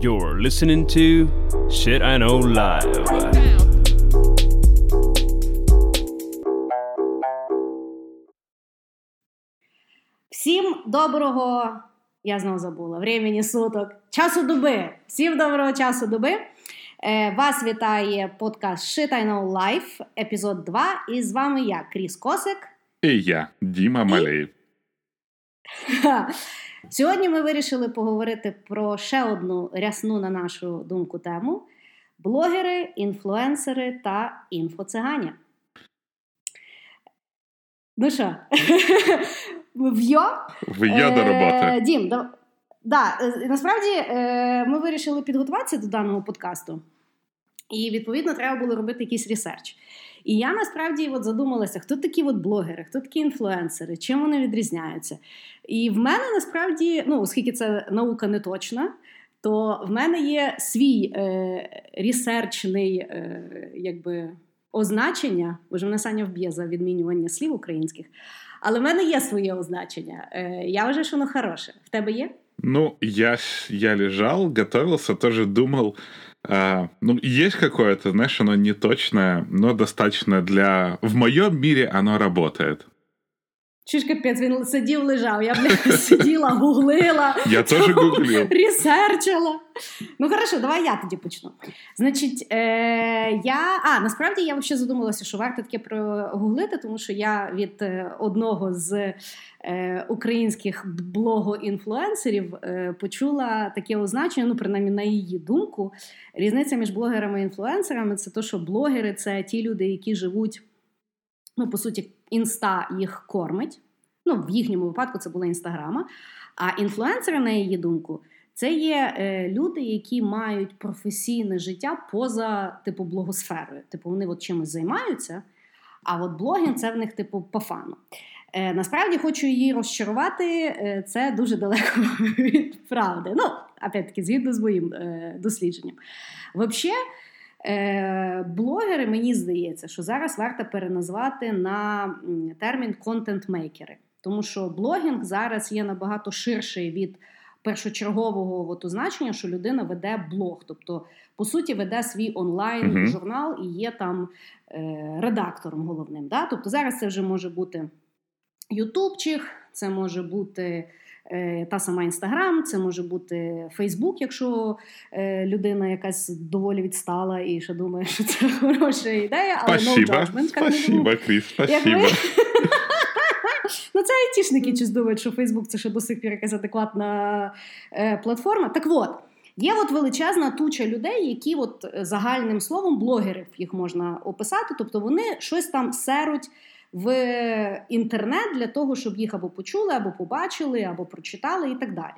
You're listening to Shit I Know Live. Всім доброго, я знову забула, времені суток, часу доби. Всім доброго часу доби. Е, Вас вітає подкаст Shit I Know Life, епізод 2. І з вами я, Кріс Косик. І я, Діма Малеєв. Сьогодні ми вирішили поговорити про ще одну рясну, на нашу думку, тему: блогери, інфлюенсери та інфоциганя. Ну що, в'йо? В'йо до роботи. Е, Дім, да, е, насправді е, ми вирішили підготуватися до даного подкасту, і відповідно треба було робити якийсь research. І я насправді от задумалася, хто такі от блогери, хто такі інфлюенсери, чим вони відрізняються. І в мене насправді, ну, оскільки це наука не точна, то в мене є свій е, ресерчний е, якби, означення, ж мене Саня вб'є за відмінювання слів українських. Але в мене є своє означення. Е, я вважаю, що воно хороше. В тебе є? Ну, я, я лежал, готовился, тоже думал, а, ну, есть какое-то, знаешь, оно не точное, но достаточно для... В моем мире оно работает. Чи ж капець, він сидів, лежав. Я бля, сиділа, гуглила. Я теж гуглив. Ресерчила. Ну, хорошо, давай я тоді почну. Значить, е, я. А, насправді я взагалі задумалася, що варто таке прогуглити, тому що я від е, одного з е, українських блогоінфлюенсерів е, почула таке означення, ну, принаймні, на її думку. Різниця між блогерами і інфлюенсерами це те, що блогери це ті люди, які живуть. Ну, по суті, інста їх кормить. Ну, в їхньому випадку це була інстаграма. А інфлюенсери, на її думку, це є е, люди, які мають професійне життя поза типу блогосферою. Типу, вони от чимось займаються, а от блогінг це в них, типу, по фану. Е, Насправді хочу її розчарувати. Е, це дуже далеко від правди. Ну, опять-таки, згідно з моїм е, дослідженням. Взагалі, блогери, мені здається, що зараз варто переназвати на термін контент-мейкери. Тому що блогінг зараз є набагато ширший від першочергового от означення, що людина веде блог. Тобто, по суті, веде свій онлайн-журнал і є там е, редактором головним. Да? Тобто зараз це вже може бути ютубчик, це може бути. Е, та сама Інстаграм, це може бути Фейсбук, якщо е, людина якась доволі відстала і ще думає, що це хороша ідея, але спасибо, no judgment. Спасибо, Кріс, спасибо. Ну, це айтішники щось думають, що Фейсбук це ще до сих пір якась адекватна е, платформа. Так от. Є от величезна туча людей, які от загальним словом блогерів їх можна описати, тобто вони щось там серуть в інтернет для того, щоб їх або почули, або побачили, або прочитали і так далі.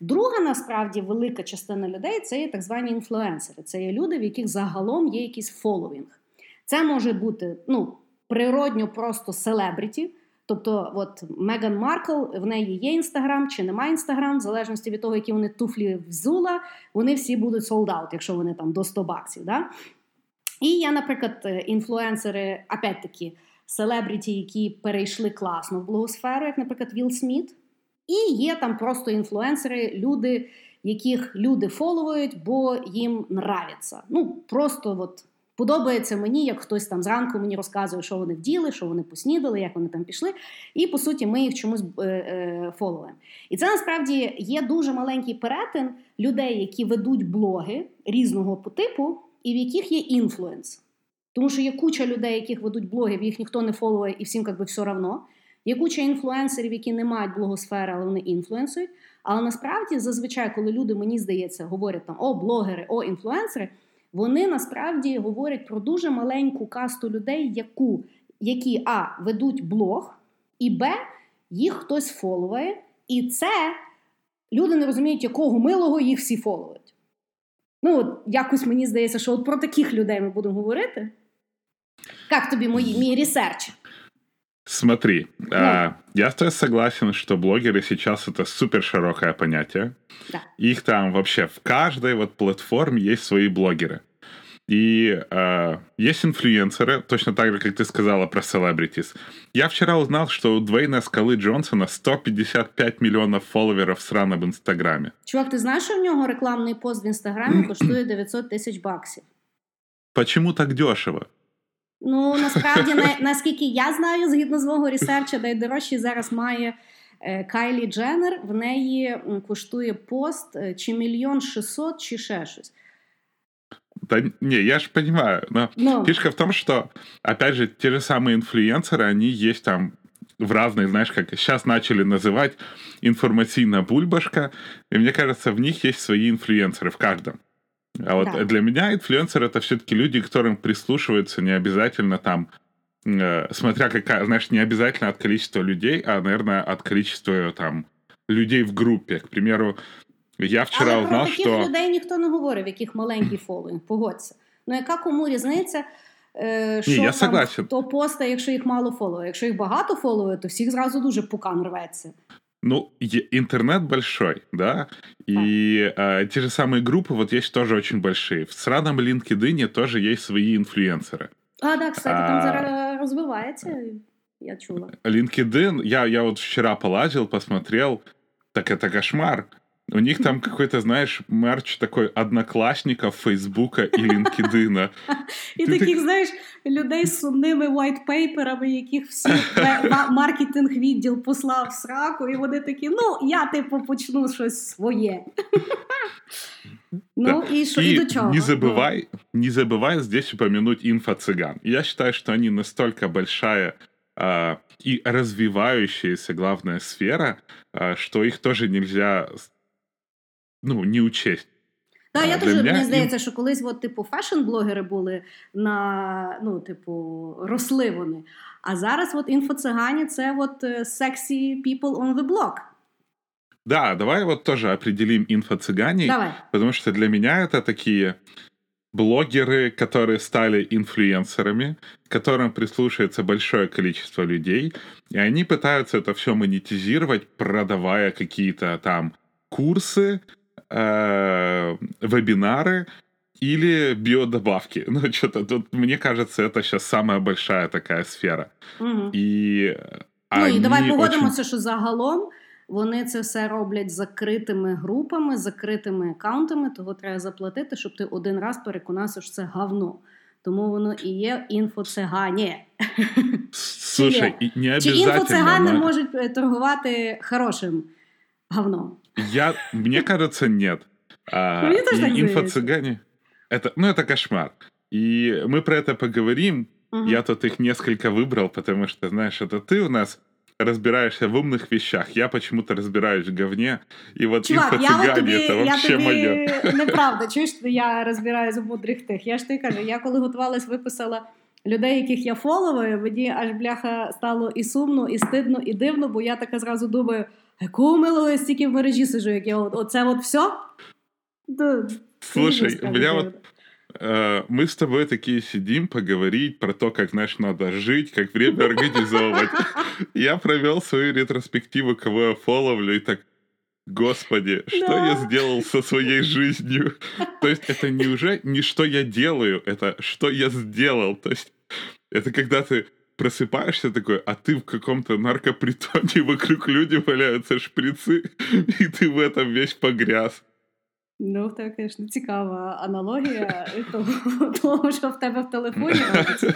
Друга, насправді, велика частина людей це є так звані інфлюенсери. Це є люди, в яких загалом є якийсь фоловінг. Це може бути ну, природньо просто селебріті. Тобто, от Меган Маркл, в неї є інстаграм чи немає інстаграм, в залежності від того, які вони туфлі взула, вони всі будуть out, якщо вони там до 100 баксів. Да? І я, наприклад, інфлюенсери, опять-таки, селебріті, які перейшли класно в блогосферу, як, наприклад, Вілл Сміт. І є там просто інфлюенсери, люди, яких люди фоловують, бо їм нравиться. Ну, просто от подобається мені, як хтось там зранку мені розказує, що вони вділи, що вони поснідали, як вони там пішли. І по суті, ми їх чомусь е, е, фоловуємо. І це насправді є дуже маленький перетин людей, які ведуть блоги різного типу, і в яких є інфлюенс. Тому що є куча людей, яких ведуть блогів, їх ніхто не фоловує, і всім якби все одно. Є куча інфлюенсерів, які не мають блогосфери, але вони інфлюенсують. Але насправді, зазвичай, коли люди, мені здається, говорять там о блогери, о інфлюенсери, вони насправді говорять про дуже маленьку касту людей, яку, які а ведуть блог, і б, їх хтось фоловує. І це люди не розуміють, якого милого їх всі фоловують. Ну, от якось мені здається, що от про таких людей ми будемо говорити. Как тебе мой, мой ресерч? Смотри, да. а, я с тобой согласен, что блогеры сейчас это супер широкое понятие. Да. Их там вообще в каждой вот платформе есть свои блогеры. И э, есть инфлюенсеры, точно так же, как ты сказала про celebrities. Я вчера узнал, что у Двейна Скалы Джонсона 155 миллионов фолловеров срано в Инстаграме. Чувак, ти знаєш, що в нього рекламний пост в інстаграмі коштує 900 тисяч баксів? Почему так дешево? Ну насправді, на, наскільки я знаю, згідно з мого ресерча, найдорожчий зараз має е, Кайлі Дженнер. В неї м, коштує пост е, чи мільйон шістсот, чи ще щось. Да не, я же понимаю, но Ну, фишка в том, что, опять же, те же самые инфлюенсеры, они есть там в разных, знаешь, как сейчас начали называть информативно бульбашка, и мне кажется, в них есть свои инфлюенсеры в каждом. А вот Да. для меня инфлюенсеры это все-таки люди, к которым прислушиваются не обязательно там, э, смотря какая, знаешь, не обязательно от количества людей, а, наверное, от количества там людей в группе. К примеру, я вчера але про узнал, таких что... людей ніхто не говорив, яких маленький фоловінг, погодься. Ну яка кому різниця? Е, що я там, согласен. хто поста, якщо їх мало фоловів. Якщо їх багато фоловів, то всіх зразу дуже пукан рветься. Ну, интернет большой, да, и э, те же самые группы вот есть тоже очень большие. В сраном LinkedIn тоже есть свои инфлюенсеры. А, так, кстати, там А. зараз розвивається, я чула. LinkedIn, я, я вот вчера полазил, посмотрел, так это кошмар. У них там какой-то, знаешь, мерч такой одноклассников Фейсбука и LinkedIn. І Ти таких, так- знаєш, людей з сумними white-пейперами, яких всі ве- ма- маркетинг відділ послав в сраку, і вони такі, ну, я типу почну щось своє. Ну, і що, і, И до чого? не забывай, не забывай здесь упомянуть инфо-цыган. Я считаю, что они настолько большая а, и развивающаяся, главная сфера, а, что их тоже нельзя ну, не учесть. Так, я А, для теж мене мені ін- здається, що колись, от, типу, фешн-блогери були на ну, типу, росли вони. А зараз от інфоцигані це от е, sexy people on the block. Да, давай вот тоже определим инфо-цыганей, Давай. потому что для меня это такие блогеры, которые стали инфлюенсерами, к которым прислушивается большое количество людей, и они пытаются это все монетизировать, продавая какие-то там курсы, э, вебинары или биодобавки. Ну, что-то тут, мне кажется, это сейчас самая большая такая сфера. Угу. И Ну і они давай очень- погодимося, що загалом вони це все роблять закритими групами, закритими аккаунтами, того треба заплатити, щоб ти один раз переконався, що це говно. Тому воно і є інфоцигані. Слушай, и не Чи обязательно. інфоцигани но- можуть е, торгувати хорошим говном? Я, мне кажется, нет. А, Мне тоже и так инфо-цыгане, это, ну, это кошмар. И мы про это поговорим. Мгм. Я тут их несколько выбрал, потому что, знаешь, это ты у нас разбираешься в умных вещах, я почему-то разбираюсь в говне, и вот Чувак, я от инфо-цыгане тобі, это я вообще тобі мое. неправда. Чуєш, я розбираюся в мудрих тих. Я ж тобі кажу, я коли готувалась, виписала людей, яких я фоловую, мені аж бляха стало і сумно, і стидно, і дивно, бо я така зразу думаю, якого милого я стільки в мережі сижу, як я от, оце от все? Да, Слушай, у меня вот мы с тобой такие сидим поговорить про то, как, знаешь, надо жить, как время организовывать. Я провел свою ретроспективу, кого я фоловлю, и так, господи, что Да. я сделал со своей жизнью? То есть это не уже не что я делаю, это что я сделал. То есть это когда ты просыпаешься такой, а ты в каком-то наркопритоне, вокруг люди валяются шприцы, и ты в этом весь погряз. Ну, в тебе, звісно, цікава аналогія того, того, що в тебе в телефоні робиться.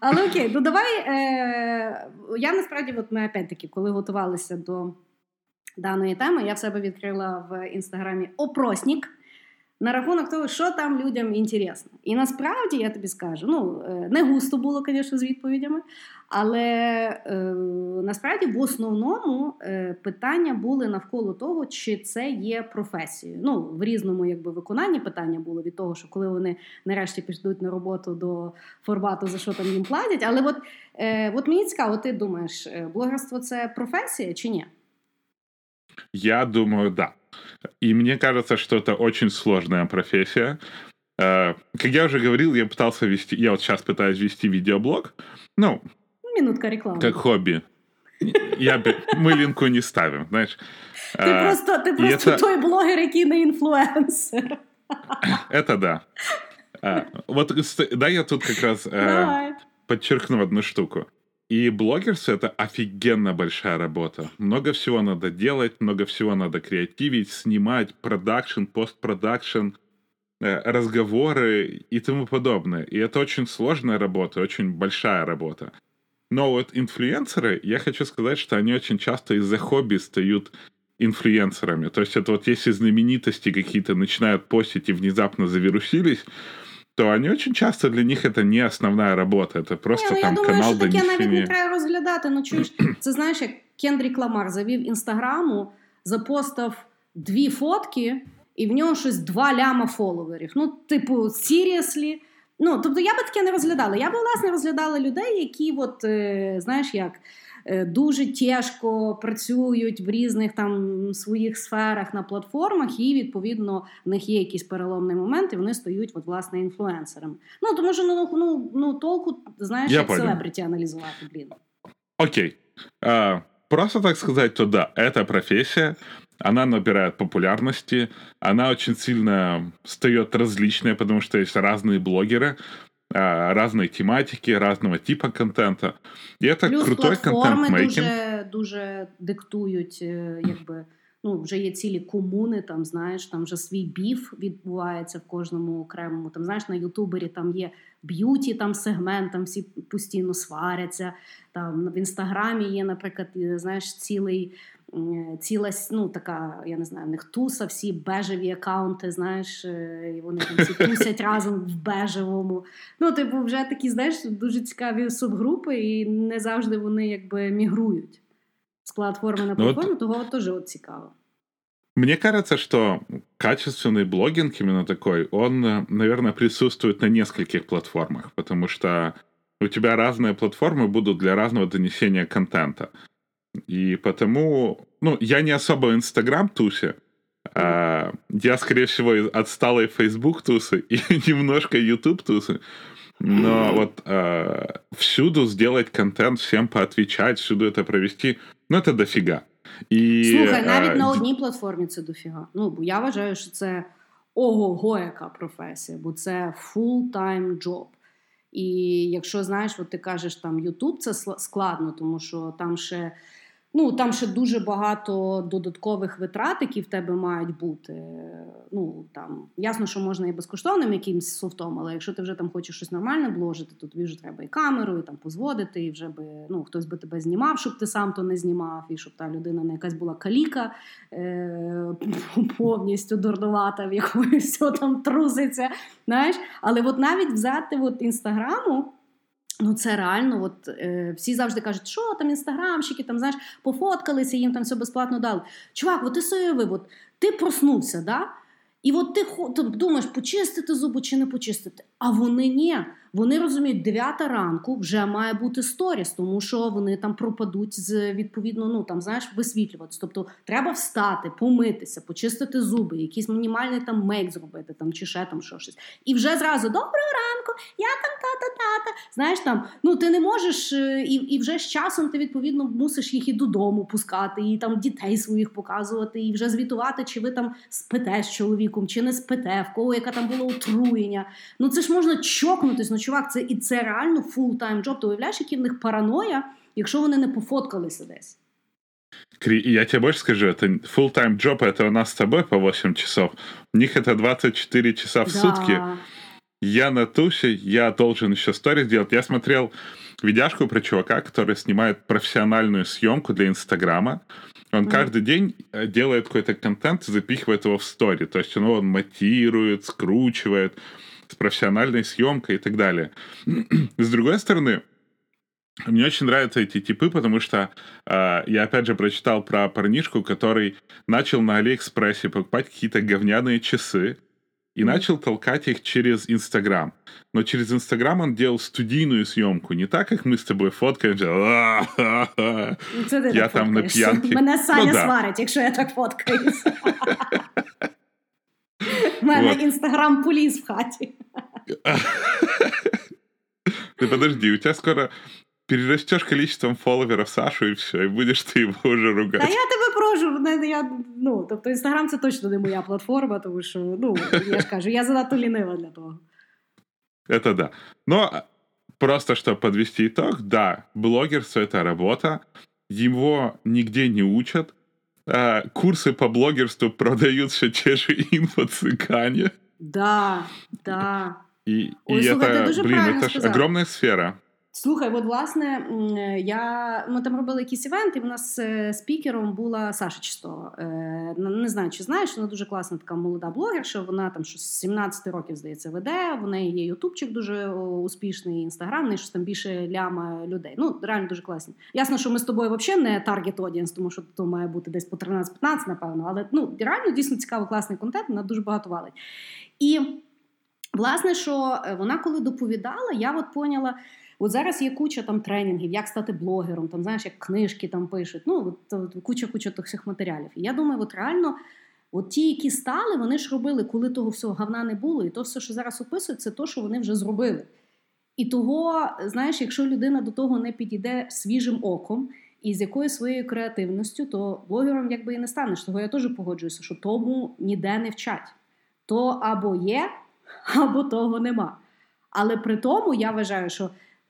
Але окей, ну давай. Е, я насправді, от ми опять-таки, коли готувалися до даної теми, я в себе відкрила в інстаграмі опросник на рахунок того, що там людям інтересно. І насправді я тобі скажу, ну е, не густо було, звісно, з відповідями, але е, насправді в основному е, питання були навколо того, чи це є професією. Ну, в різному якби виконанні питання було від того, що коли вони нарешті підуть на роботу до формату, за що там їм платять. Але от, е, от мені цікаво, ти думаєш, е, блогерство це професія чи ні? Я думаю, да. И мне кажется, что это очень сложная профессия. Э, Как я уже говорил, я пытался вести, я вот сейчас пытаюсь вести видеоблог, ну, Ну, Минутка реклами. как хобби. Я, мы линку не ставим, знаешь. Ти Э, просто, ти і просто це- той блогер, який не інфлюенсер. Это да. А, вот да, я тут как раз э, подчеркну одну штуку. И блогерство — это офигенно большая работа. Много всего надо делать, много всего надо креативить, снимать, продакшн, постпродакшн, э, разговоры и тому подобное. И это очень сложная работа, очень большая работа. Но вот инфлюенсеры, я хочу сказать, что они очень часто из-за хобби стают инфлюенсерами. То есть это вот если знаменитости какие-то начинают постить и внезапно завирусились, то они очень часто для них это не основная работа, это просто Ні, ну, там я думаю, канал таке навіть не треба розглядати. Ну чуєш, це знаєш, як Кендрік Ламар завів інстаграму, запостав дві фотки, і в нього щось два ляма фоловерів. Ну, типу, seriously. Ну, тобто я би таке не розглядала. Я би, власне, розглядала людей, які, от, е, знаєш, як. е, Дуже тяжко працюють в різних там своїх сферах на платформах, і відповідно в них є якийсь переломний момент, і вони стають от, власне інфлюенсерами. Ну тому що ну, ну, ну толку знаєш, Я як понял. селебриті аналізувати, блін. Окей. А, просто так сказать, то да, это профессия, она набирает популярности, она очень сильно стает различной, потому что есть разные блогеры, а, разные тематики, разного типа контента. И это Плюс крутой content-making. дуже, дуже диктують, е, якби. Ну, вже є цілі комуни, там знаєш, там вже свій beef відбувається в кожному окремому. Там знаєш, на Ютубері там є beauty, там сегмент, там всі постійно сваряться. Там в інстаграмі є, наприклад, е, знаєш, цілий м, Ціла с- ну, така, я не знаю, в них туса, всі бежеві акаунти, знаєш, е, і вони там всі тусять разом в бежевому. Ну, типу, вже такі, знаєш, дуже цікаві субгрупи, і не завжди вони якби мігрують з платформи на Ну, от- платформу, того теж от цікаво. Мне кажется, что качественный блогинг именно такой, он, э, наверное, присутствует на нескольких платформах, потому что у тебя разные платформы будут для разного донесения контента. И потому, ну, я не особо в Инстаграм тусе, а, я, скорее всего, из отсталой Facebook тусы и немножко YouTube тусы. Но вот а, всюду сделать контент, всем поотвечать, всюду это провести, ну, это дофига. И, Слухай, навіть а, на одній платформі це дофіга. Ну, бо я вважаю, що це ого-го, яка професія, бо це full-time job. І якщо знаєш, от ти кажеш там YouTube, це сла- складно, тому що там ще. Ну, там ще дуже багато додаткових витрат, які в тебе мають бути. Ну, там, ясно, що можна і безкоштовним якимось софтом, але якщо ти вже там хочеш щось нормальне вложити, то тобі вже треба і камеру, і там позводити, і вже би ну, хтось би тебе знімав, щоб ти сам то не знімав, і щоб та людина не якась була каліка е- повністю дурнувата, в якої все там труситься. Знаєш? Але от навіть взяти от інстаграму. Ну, це реально, от е, всі завжди кажуть, що там інстаграмщики, там знаєш, пофоткалися, їм там все безплатно дали. Чувак, от ти соєвив, от ти проснувся, да? І от ти ти думаєш, почистити зуби чи не почистити. А вони ні. Вони розуміють, 9 ранку вже має бути сторіс, тому що вони там пропадуть з відповідно, ну там знаєш, висвітлюватися. Тобто треба встати, помитися, почистити зуби, якийсь мінімальний там мейк зробити, там чи ще там що щось. І вже зразу доброго ранку, я там та-та-та-та. Знаєш там, ну ти не можеш, е, і, і вже з часом ти відповідно мусиш їх і додому пускати, і там дітей своїх показувати, і вже звітувати, чи ви там спите з чоловіком, чи не спите, в кого яка там було отруєння. Ну це ж можна чокнутись. Ну, чувак, це і це реально фултайм джоб. Ти уявляєш, які в них параноя, якщо вони не пофоткалися десь. Кри- Я тебе больше скажу, это full-time job, это у нас с тобой по 8 часов. У них это 24 часа в сутки. Я на тусе, я должен еще сторис делать. Я смотрел видяшку про чувака, который снимает профессиональную съемку для Инстаграма. Он Мгм. каждый день э, делает какой-то контент и запихивает его в стори. То есть ну, он монтирует, скручивает с профессиональной съемкой и так далее. С другой стороны, мне очень нравятся эти типы, потому что э, я опять же прочитал про парнишку, который начал на Алиэкспрессе покупать какие-то говняные часы и Мгм. начал толкать их через Инстаграм. Но через Инстаграм он делал студийную съемку, не так, как мы с тобой ти Я там на п'янки. Мене Саня Ну, да. сварить, якщо я так фоткаюся. У мене Вот. інстаграм поліз в хаті. Ты подожди, у тебя скоро перерастешь количеством фолловеров Сашу, и все, и будешь ты его уже Та ругать. я тебе прошу, не, я, ну, тобто інстаграм це точно не моя платформа, тому що, ну, я ж кажу, я занадто лінива для того. Это да. Но просто, чтобы подвести итог, да, блогерство — это работа, его нигде не учат, а, курсы по блогерству продают все те же инфо-цыгане. Да, да. И, Ой, и слухай, ти это, дуже блин, правильно это ж сказав. огромная сфера. Слухай, от власне, я ми там робили якийсь івент, і в нас е, спікером була Саша Чистова. Е, Не не знаю, чи знаєш, вона дуже класна така молода блогерша. Вона там щось з 17 років, здається, веде. В неї є ютубчик дуже успішний, інстаграмний, щось там більше ляма людей. Ну, реально дуже класні. Ясно, що ми з тобою взагалі не таргет одієнс, тому що то має бути десь по 13-15, напевно. Але ну, реально дійсно цікавий, класний контент, вона дуже багато валить. І власне, що е, вона коли доповідала, я от поняла. От зараз є куча там тренінгів, як стати блогером, там знаєш, як книжки там пишуть. Ну куча куча тих матеріалів. І я думаю, от реально, от ті, які стали, вони ж робили, коли того всього говна не було, і то все, що зараз описують, це то, що вони вже зробили. І того, знаєш, якщо людина до того не підійде свіжим оком і з якоюсь своєю креативністю, то блогером якби і не станеш. Того я теж погоджуюся, що тому ніде не вчать. То або є, або того нема. Але при тому я вважаю, що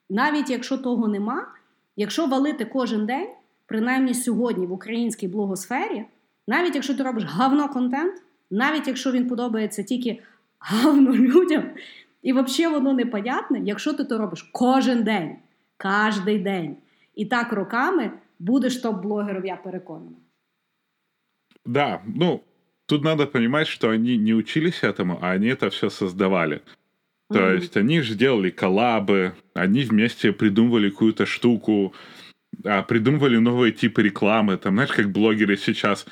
навіть якщо того нема, якщо валити кожен день, принаймні сьогодні в українській блогосфері, навіть якщо ти робиш говно контент, навіть якщо він подобається тільки говно людям, і взагалі воно непонятне, якщо ти то робиш кожен день, кожен день, і так роками будеш топ-блогером, я переконана. Да, ну, тут надо понимать, что они не учились этому, а они это все создавали. То Мгм. есть они же делали коллабы, они вместе придумывали какую-то штуку, а, придумывали новые типы рекламы. Там, знаешь, как блогеры сейчас,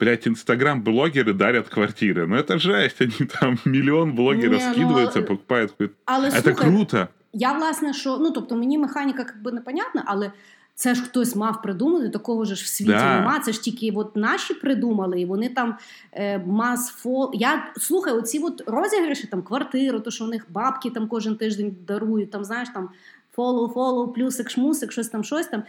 блядь, инстаграм-блогеры дарят квартиры. Ну это жесть, они там миллион блогеров Не, ну, скидываются, а- покупают. какую-то- Але Это слухай, круто. Я власне, що ну тобто мені механіка якби непонятна, але це ж хтось мав придумати, такого ж в світі Да. нема. Це ж тільки от наші придумали, і вони там е, мас фол. Я слухай, оці от розіграші, там квартиру, то що у них бабки там кожен тиждень дарують, там знаєш там фоллоу, фоллоу, плюсик, шмусик, щось там, щось там.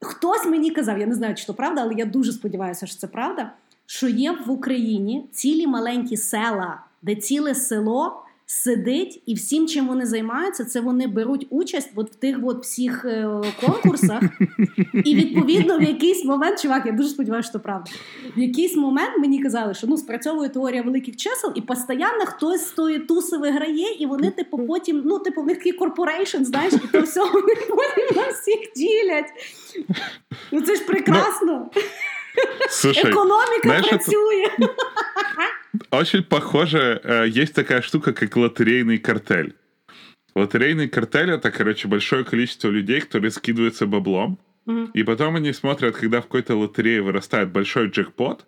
Хтось мені казав, я не знаю, чи то правда, але я дуже сподіваюся, що це правда. Що є в Україні цілі маленькі села, де ціле село сидить, і всім, чим вони займаються, це вони беруть участь от в тих от всіх е, конкурсах. І відповідно в якийсь момент, чувак, я дуже сподіваюся, що правда. В якийсь момент мені казали, що ну спрацьовує теорія великих чисел, і постійно хтось з тої туси виграє, і вони, типу, потім, ну, типу, в них такий corporation, знаєш, і то все вони потім на всіх ділять. Ну це ж прекрасно. Слушай, Економіка знаєш, це- працює. очень похоже, э, есть такая штука, как лотерейный картель. Лотерейный картель — это, короче, большое количество людей, которые скидываются баблом, Мгм. и потом они смотрят, когда в какой-то лотерее вырастает большой джекпот,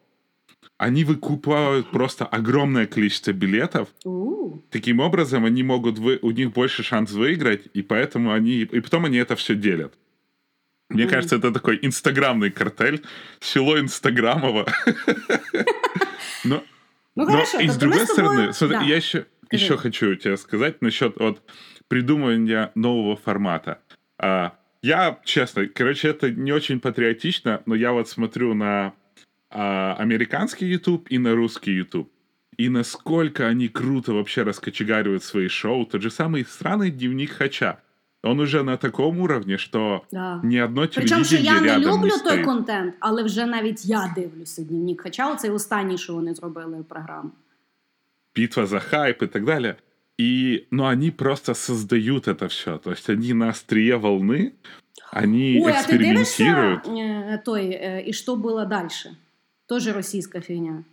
они выкупают просто огромное количество билетов. У. Таким образом, они могут вы... у них больше шанс выиграть, и поэтому они и потом они это все делят. Мне кажется, это такой инстаграмный картель, село Инстаграмово. Но Ну, но хорошо, и с другой стороны, смотри, Да. я еще хочу тебе сказать насчет вот придумывания нового формата. А, я, честно, короче, это не очень патриотично, но я вот смотрю на а, американский YouTube и на русский YouTube. И насколько они круто вообще раскочегаривают свои шоу. Тот же самый странный дневник Хача. Он уже на таком уровне, что Да. ни одно Причому, що телевидение я не рядом люблю не той стоит. контент, але вже навіть я дивлюся дневник. Хоча оцей останній, що вони зробили програму. битва за хайп и так далее. И, ну, они просто создают это все. То есть они на острие волны, они Ой, а ти дивишся экспериментируют. е, той, е, і що було далі? Тоже російська фігня.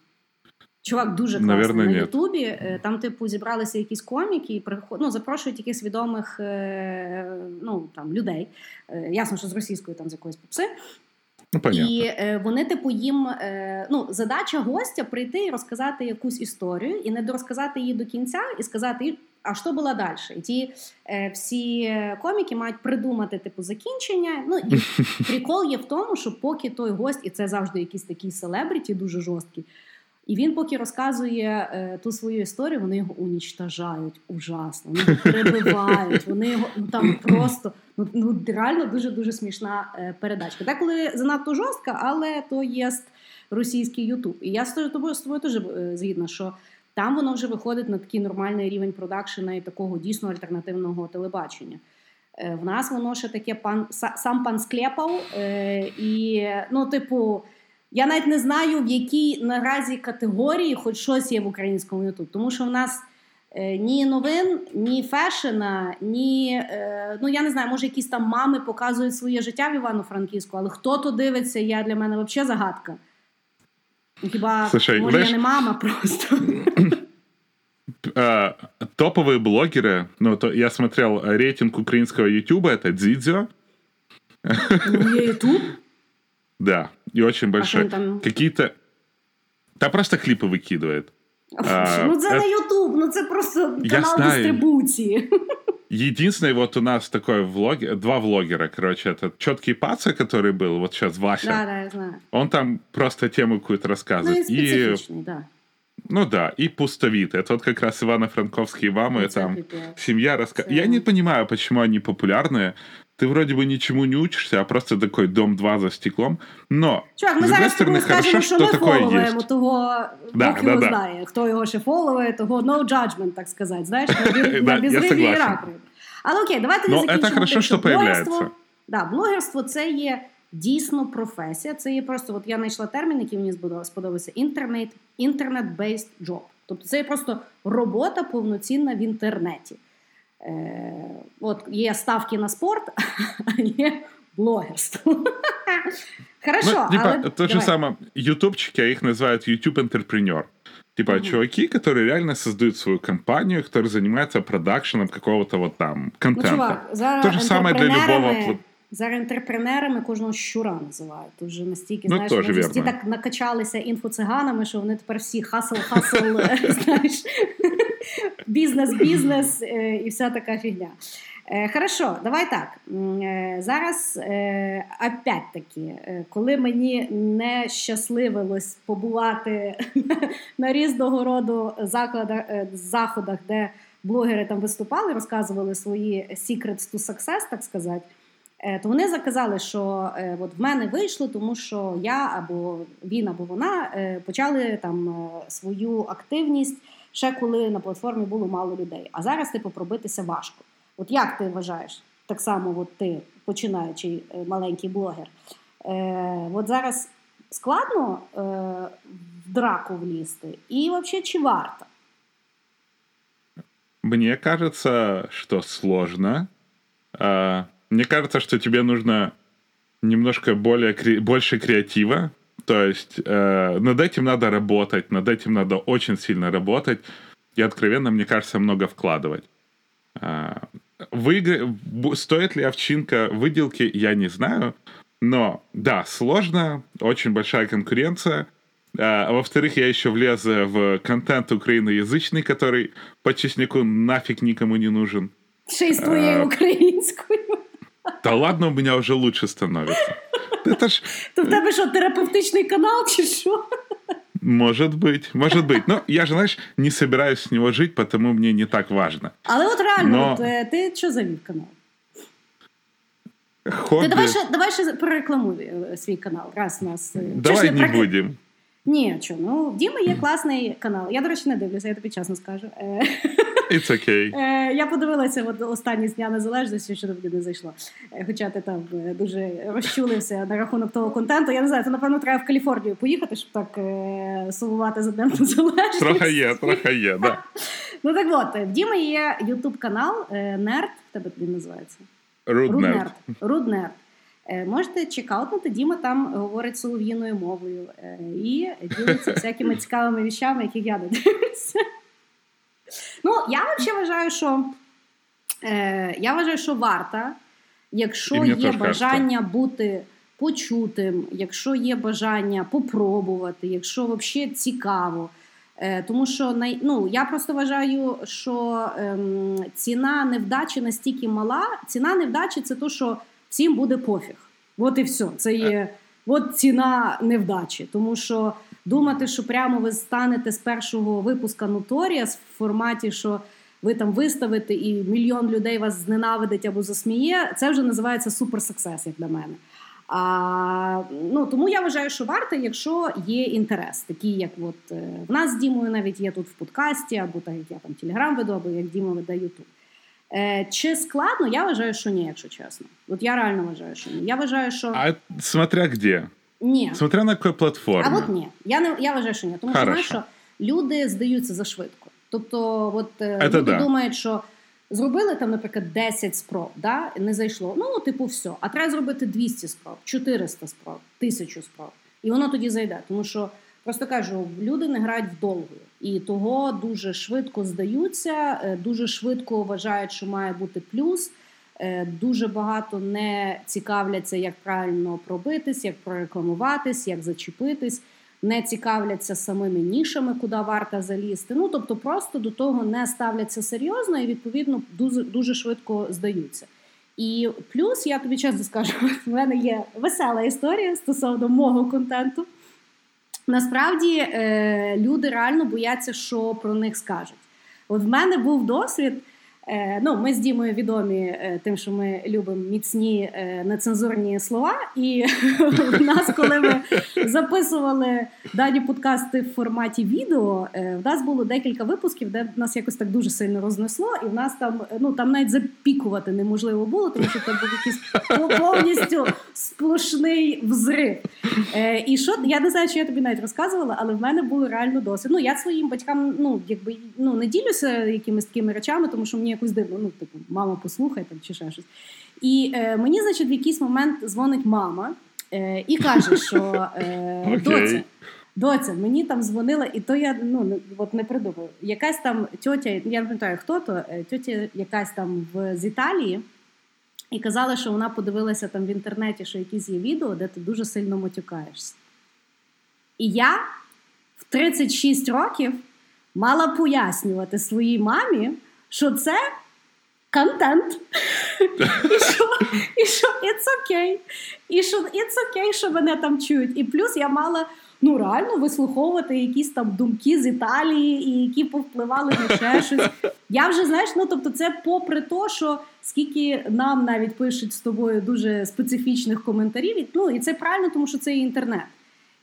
Чувак дуже класний Наверно, на. Ютубі. Е, Там, типу, зібралися якісь коміки і приход... ну, запрошують якихось відомих е, ну, там, людей. Е, Ясно, що з російської там з якоїсь попси. Ну, понятно. І е, вони, типу, їм е, ну, задача гостя прийти і розказати якусь історію, і не дорозказати її до кінця, і сказати, а що було далі? І ті е, всі коміки мають придумати типу закінчення. Ну і прикол є в тому, що поки той гость, і це завжди якийсь такий селебріті, дуже жорсткий. І він, поки розказує е, ту свою історію, вони його унічтажають ужасно. Вони його перебивають, вони його ну там просто ну, ну реально дуже дуже смішна е, передачка. Деколи занадто жорстка, але то є російський Ютуб. І я з тобою з тобою теж е, згідна, що там воно вже виходить на такий нормальний рівень продакшена і такого дійсно альтернативного телебачення. Е, в нас воно ще таке пан сам пан склепав. Е, і, ну, типу, я навіть не знаю, в якій наразі категорії хоч щось є в українському Ютуб. Тому що в нас е, ні новин, ні фешена, ні. Ну, я не знаю, може, якісь там мами показують своє життя в Івано-Франківську, але хто то дивиться, я для мене взагалі загадка. Хіба Слушай, може, знаешь, я не мама просто. Э, топовые блогеры, ну, то я смотрел рейтинг украинского Ютуба, это Дзидзио. Ну, Ютуб? Да, И очень большой. А там... Какие-то... Да просто клипы выкидывает. А, ну, це не Ютуб, ну це просто канал дистрибуції. Единственный вот у нас такой влог, два влогера, короче, этот четкий паца, который был, вот сейчас Вася. Да, да, я знаю. Он там просто тему какую-то рассказывает. Ну, и, и да. Ну да, и пустовит. Это вот как раз Ивано-Франковские мамы, там семья рассказывает. Я не понимаю, почему они популярные. Ты вроде бы ничему не учишься, а просто такой дом 2 за стеклом. Но, Чувак, ми з зараз сторони, скажемо, що ми фоловуємо того, да, Бог да, його да. знає. Хто його ще фоловує, того no judgment, так сказати. Знаєш, на безриві і ракри. Але окей, давайте не закінчимо. це хорошо, що блогерство, да, блогерство це є дійсно професія. Це є просто, от я знайшла термін, який мені сподобався: internet, internet-based job. Тобто це є просто робота повноцінна в інтернеті. Е, От є ставки на спорт, а є блогерство. Хорошо, ну, типа, але... то же самое, ютубчики, а их называют YouTube-интерпренер. Типа угу. чуваки, которые реально создают свою компанию, которые занимаются продакшеном какого-то вот там контента. Ну, чувак, То же самое для любого... Вот, Зараз інтерпренерами кожного щура називають. Тут вже настільки ну, знаєш, вони всі так накачалися інфоциганами, що вони тепер всі хасл-хасл, знаєш, бізнес-бізнес е, і вся така фігня. Е, хорошо, давай так. Е, зараз опять-таки, коли мені не щасливилось побувати на різного роду закладах, заходах, де блогери там виступали, розказували свої secrets to success, так сказати. То вони заказали, що от в мене вийшло, тому що я або він, або вона почали там свою активність ще коли на платформі було мало людей. А зараз типу пробитися важко. От як ти вважаєш? Так само, от ти починаючий маленький блогер. Е, От зараз складно е, в драку влізти, і взагалі чи варто? Мне кажется, что сложно. Мне кажется, что тебе нужно немножко более, больше креатива. То есть э, над этим надо работать, над этим надо очень сильно работать. И откровенно, мне кажется, много вкладывать. Э, выигр... Стоит ли овчинка выделки, я не знаю. Но да, сложно, очень большая конкуренция. А, во-вторых, я еще влез в контент украиноязычный, который по честнику нафиг никому не нужен. Ще й з твоєю українською. Да ладно, у меня уже лучше становится. Это ж... То в тебе що, терапевтичний канал чи що? Может быть, может быть. Но я же, знаешь, не собираюсь с него жить, потому мне не так важно. Але от реально, Но... от, э, ти що завів канал? Хобі. Ти давай ще, давай ще прорекламуй э, свій канал, раз нас... Э, давай не, не будемо. Ні, що, ну в Діми є класний канал. Я, до речі, не дивлюся, я тобі чесно скажу. Е, It's okay. Е, я подивилася от останні з дня незалежності, що тобі не зайшло. Е, хоча ти там дуже розчулився на рахунок того контенту. Я не знаю, то напевно треба в Каліфорнію поїхати, щоб так сумувати за Днем Незалежності. Трохи є, трохи є, да. Ну так от, в Діми є ютуб канал Нерд, тебе він називається. Руднерд. Руднерд. Е, можете чекаутнути, Діма там говорить солов'їною мовою е, і ділиться всякими цікавими віщами, які я не дивлюся. Ну, я взагалі вважаю, що е, я вважаю, що варта, якщо є бажання кажется. бути почутим, якщо є бажання попробувати, якщо взагалі цікаво. Тому що ну, я просто вважаю, що ем, ціна невдачі настільки мала. Ціна невдачі це то, що всім буде пофіг. От і все. Це є от ціна невдачі. Тому що думати, що прямо ви станете з першого випуска Notorious в форматі, що ви там виставите і мільйон людей вас зненавидить або засміє, це вже називається суперсексес, як для мене. А, ну, Тому я вважаю, що варто, якщо є інтерес, такий, як от е, в нас з Дімою навіть є тут в подкасті, або так як я там Телеграм веду, або як Діма веде Ютуб. Е, Чи складно? Я вважаю, що ні, якщо чесно. От я реально вважаю, що ні. Я вважаю, що А смотря где. ні. Смотря на якій платформі. А от ні. Я не я вважаю, що ні. Тому що знаєш, що люди здаються за швидко. Тобто, от е, Это люди да. думають, що зробили там, наприклад, 10 спроб, да, не зайшло. Ну, типу, все. А треба зробити 200 спроб, 400 спроб, 1000 спроб. І воно тоді зайде. Тому що, просто кажу, люди не грають вдовго. І того дуже швидко здаються, е, дуже швидко вважають, що має бути плюс. Е, Дуже багато не цікавляться, як правильно пробитись, як прорекламуватись, як зачепитись, не цікавляться самими нішами, куди варто залізти. Ну тобто, просто до того не ставляться серйозно і відповідно дуже дуже швидко здаються. І плюс я тобі чесно скажу, в мене є весела історія стосовно мого контенту. Насправді е, люди реально бояться, що про них скажуть. От в мене був досвід. Е, ну, Ми з Дімою відомі е, тим, що ми любимо міцні е, нецензурні слова. І в нас, коли ми записували дані подкасти в форматі відео, в нас було декілька випусків, де нас якось так дуже сильно рознесло, і в нас там ну там навіть запікувати неможливо було, тому що це був якийсь повністю сплошний взрив. І що я не знаю, чи я тобі навіть розказувала, але в мене було реально досвід. Ну я своїм батькам ну якби ну не ділюся якимись такими речами, тому що мені якось дивно, ну типу, мама, послухай там чи ще щось. І е, мені, значить, в якийсь момент дзвонить мама е, і каже, що е, доця, доця, мені там дзвонила, і то я ну от не придумаю. Якась там тьотя, я не пам'ятаю, хто то, тьотя якась там в з Італії. І казала, що вона подивилася там в інтернеті, що якісь є відео, де ти дуже сильно матюкаєшся. І я в 36 років мала пояснювати своїй мамі, що це контент. І що і що it's okay. І що it's okay, що мене там чують. І плюс я мала ну реально вислуховувати якісь там думки з Італії, і які повпливали на ще щось. Я вже знаєш, ну тобто, це попри те, що скільки нам навіть пишуть з тобою дуже специфічних коментарів. Ну і це правильно, тому що це інтернет.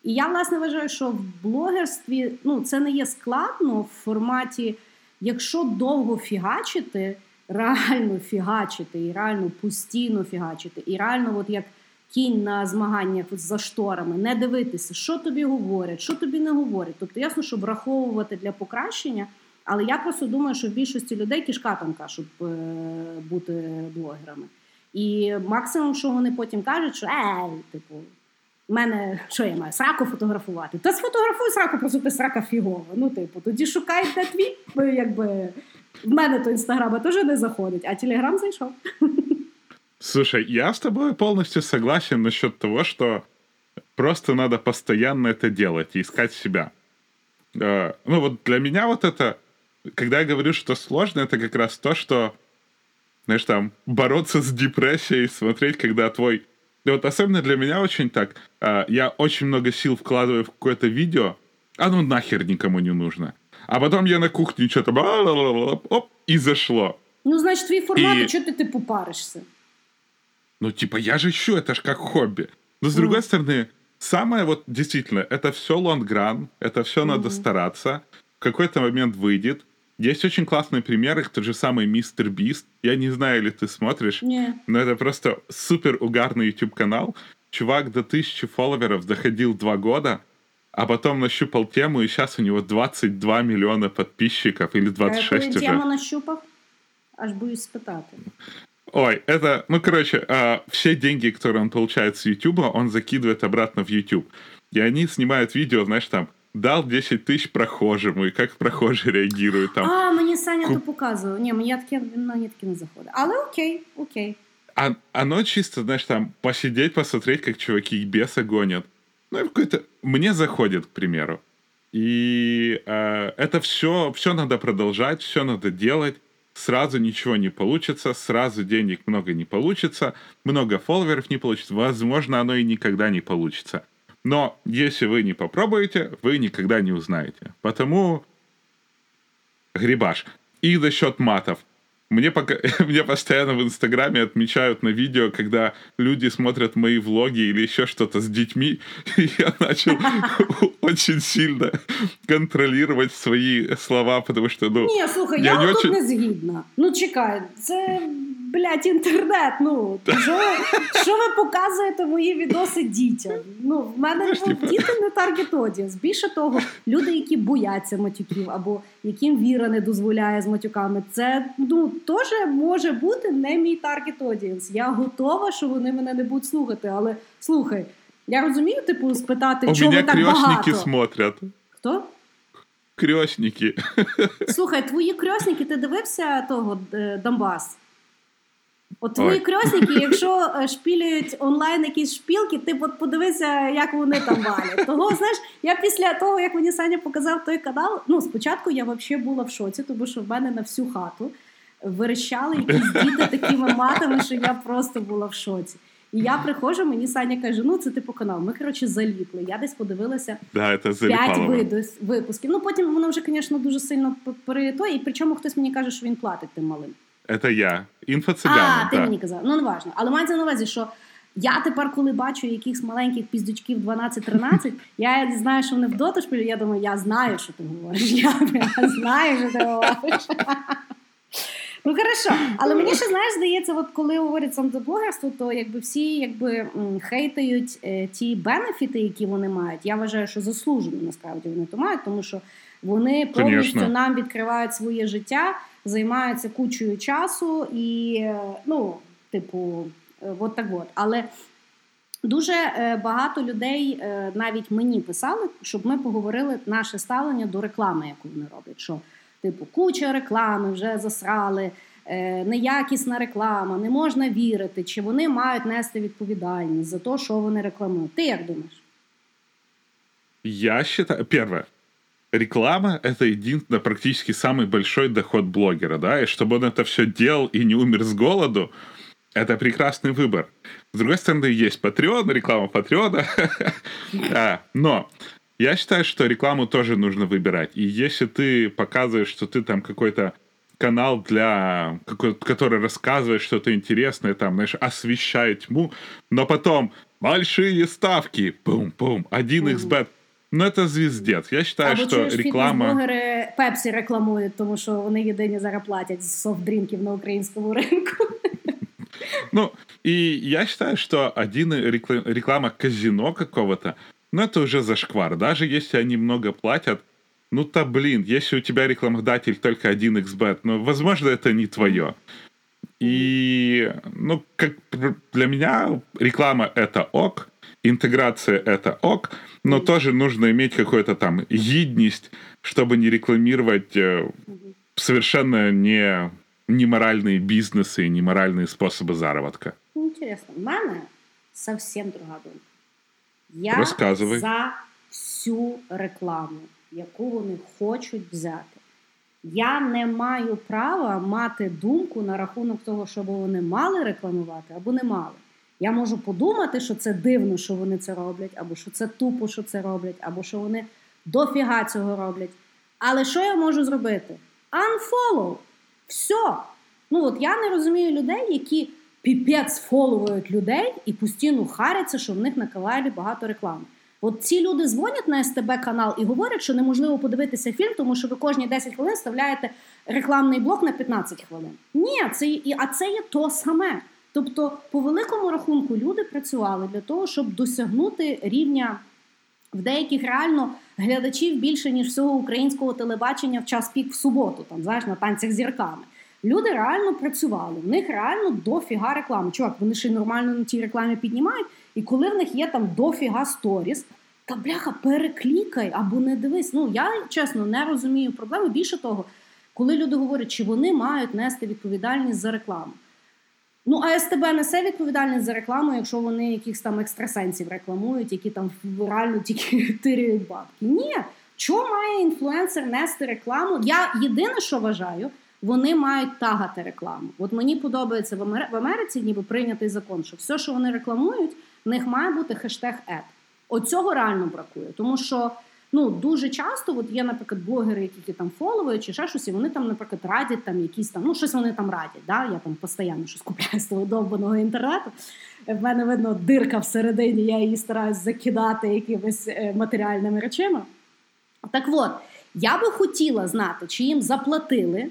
І я власне вважаю, що в блогерстві ну це не є складно в форматі. Якщо довго фігачити, реально фігачити, і реально постійно фігачити, і реально, от як кінь на змаганнях за шторами, не дивитися, що тобі говорять, що тобі не говорять. Тобто, ясно, що враховувати для покращення, але я просто думаю, що в більшості людей кишка тонка, щоб е, бути блогерами. І максимум, що вони потім кажуть, що е, типу. У мене що я маю сраку фотографувати? Та сфотографуй сраку, просто ти срака фігова. Ну, типу, тоді шукай де твій, якби в мене то інстаграма теж не заходить, а телеграм зайшов. Слушай, я с тобой полностью согласен насчет того, что просто надо постоянно это делать и искать себя. Ну вот для меня вот это, когда я говорю, что сложно, это как раз то, что, знаешь, там, бороться с депрессией, смотреть, когда твой и вот особенно для меня очень так. Я очень много сил вкладываю в какое-то видео, оно нахер никому не нужно. А потом я на кухне что-то оп, и зашло. Ну, значит, твои форматы, и... что ты, ты пупаришься? Ну, типа, я же ищу, это ж как хобби. Но с mm. другой стороны, самое вот действительно, это все лонгран, это все mm. надо стараться. В какой-то момент выйдет. Есть очень классные примеры, тот же самый Мистер Бист. Я не знаю, ли ты смотришь, yeah. но это просто супер угарный YouTube канал. Чувак до тысячи фолловеров доходил два года, а потом нащупал тему, и сейчас у него 22 миллиона подписчиков, или 26 а уже. тему нащупал? Аж боюсь спитати. Ой, это, ну, короче, э, все деньги, которые он получает с YouTube, он закидывает обратно в YouTube. И они снимают видео, знаешь, там, дал 10 тысяч прохожему, и как прохожие реагируют там. А, мені Саня Куп... то показував. Ні, мені таке, мені таке не заходить. Але окей, окей. А, оно чисто, знаешь, там, посидеть, посмотреть, как чуваки беса гонят. Ну, и какой-то... Мне заходит, к примеру. И э, это все, все надо продолжать, все надо делать. Сразу ничего не получится, сразу денег много не получится, много фолловеров не получится. Возможно, оно и никогда не получится. Но если вы не попробуете, вы никогда не узнаете. Потому грибаш. И за счет матов. Мне, пока, мне постоянно в Инстаграме отмечают на видео, когда люди смотрят мои влоги или еще что-то с детьми, и я начал очень сильно контролировать свои слова, потому что, ну... Ні, слухай, я, я не тут очень... не згідна. Ну чекай, це, блядь, інтернет. Ну, що ви, що ви показуєте мої відоси дітям? Ну, в мене Знаєш, ну, типу- діти не таргет одієнс. Більше того, люди, які бояться матюків, або яким віра не дозволяє з матюками, це ну, теж може бути не мій таргет одієнс. Я готова, що вони мене не будуть слухати, але слухай. Я розумію, типу, спитати, У меня так багато. смотрят. Хто? Крестники. Слухай, твої крьосники, ти дивився того е, Донбас? От твої крьосники, якщо е, шпілюють онлайн якісь шпілки, ти от подивися, як вони там валять. Того, знаєш, я після того, як мені Саня показав той канал, ну спочатку я взагалі була в шоці, тому що в мене на всю хату верещали якісь діти такими матами, що я просто була в шоці. І я приходжу, мені Саня каже: ну це типу канал. Ми коротше заліпли. Я десь подивилася Да, это п'ять залипало. виду- випусків. Ну потім воно вже, звісно, дуже сильно п- перето, і причому хтось мені каже, що він платить тим малим. Это я. А, Инфо-цыган, ти да. мені казав. Ну не важно. Але мається на увазі, що я тепер, коли бачу якихось маленьких піздючків 12-13, я знаю, що вони в доту шпилю, я думаю, я знаю, що ти говориш. Я, я знаю, що ти говориш. Ну хорошо, але мені ще знаєш, здається, от коли говорять сам за блогерство, то якби всі якби хейтають е, ті бенефіти, які вони мають. Я вважаю, що заслужено насправді вони то мають, тому що вони повністю Конечно. нам відкривають своє життя, займаються кучою часу і е, ну, типу, е, от так от. Але дуже багато людей навіть мені писали, щоб ми поговорили наше ставлення до реклами, яку вони роблять. Що, типу, куча реклами вже засрали, е, неякісна реклама, не можна вірити, чи вони мають нести відповідальність за те, що вони рекламують. Ти як думаєш? Я считаю... Первое. Реклама — это единственный, практически самый большой доход блогера, да, и чтобы он это все делал и не умер с голоду, это прекрасный выбор. С другой стороны, есть Patreon, реклама Патреона, А, но я считаю, что рекламу тоже нужно выбирать. И если ты показываешь, что ты там какой-то канал для какой- который рассказывает что-то интересное, там, знаешь, освещает тьму, но потом большие ставки, пум-пум, 1xbet. Ну, это звездец. Я считаю, Або что чуєш, реклама... фітнес-блогери Пепсі рекламують, тому що вони єдині зараз платять з софтдрінків на українському ринку. Ну, и я считаю, что один рекла- реклама казино какого-то, ну, это уже зашквар. Даже если они много платят, ну, то, блин, если у тебя рекламодатель только 1xbet, ну, возможно, это не твое. И, ну, как для меня реклама — это ок, интеграция — это ок, но тоже нужно иметь какую-то там гидность, чтобы не рекламировать э, совершенно не неморальные бизнесы и неморальные способы заработка. Ну, Інтересно, в мене зовсім друга думка. Я Розказуй. за всю рекламу, яку вони хочуть взяти. Я не маю права мати думку на рахунок того, щоб вони мали рекламувати або не мали. Я можу подумати, що це дивно, що вони це роблять, або що це тупо, що це роблять, або що вони дофіга цього роблять. Але що я можу зробити? Unfollow. Все. Ну от я не розумію людей, які піпець фоловують людей і постійно харяться, що в них на каналі багато реклами. От ці люди дзвонять на СТБ канал і говорять, що неможливо подивитися фільм, тому що ви кожні 10 хвилин вставляєте рекламний блок на 15 хвилин. Ні, це і а це є то саме. Тобто, по великому рахунку, люди працювали для того, щоб досягнути рівня в деяких реально глядачів більше ніж всього українського телебачення в час пік в суботу, там знаєш на танцях зірками. Люди реально працювали, в них реально дофіга реклами. Чувак, вони ще нормально на тій рекламі піднімають, і коли в них є там дофіга сторіс, та бляха, переклікай або не дивись. Ну я чесно не розумію проблеми. Більше того, коли люди говорять, чи вони мають нести відповідальність за рекламу. Ну, а СТБ несе відповідальність за рекламу, якщо вони якихось там екстрасенсів рекламують, які там реально тільки тиряють бабки. Ні, чого має інфлюенсер нести рекламу? Я єдине, що вважаю, вони мають тагати рекламу. От мені подобається в Америці, ніби прийнятий закон, що все, що вони рекламують, в них має бути хештег ед. От цього реально бракує, тому що. ну дуже часто, от є, наприклад, блогери, які там фоловують, чи ще щось, і вони там, наприклад, радять там якісь там, ну щось вони там радять. Да? Я там постійно щось купляю з того довбаного інтернету. В мене видно дирка всередині, я її стараюсь закидати якимись е, матеріальними речами. Так от, я би хотіла знати, чи їм заплатили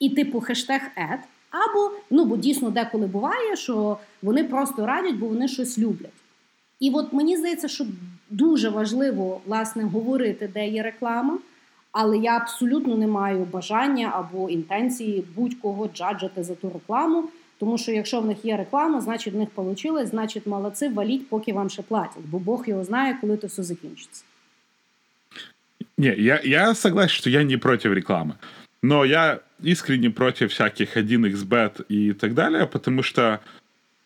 і типу хештег ед, або ну бо дійсно деколи буває, що вони просто радять, бо вони щось люблять. І от мені здається, що дуже важливо власне говорити, де є реклама, але я абсолютно не маю бажання або інтенції будь-кого джаджати за ту рекламу. Тому що якщо в них є реклама, значить в них вийшло, значить молодці, валіть, поки вам ще платять, бо Бог його знає, коли то все закінчиться. Не, я, я согласен, что я не против рекламы. Но я искренне против всяких 1xbet и так далее, потому что...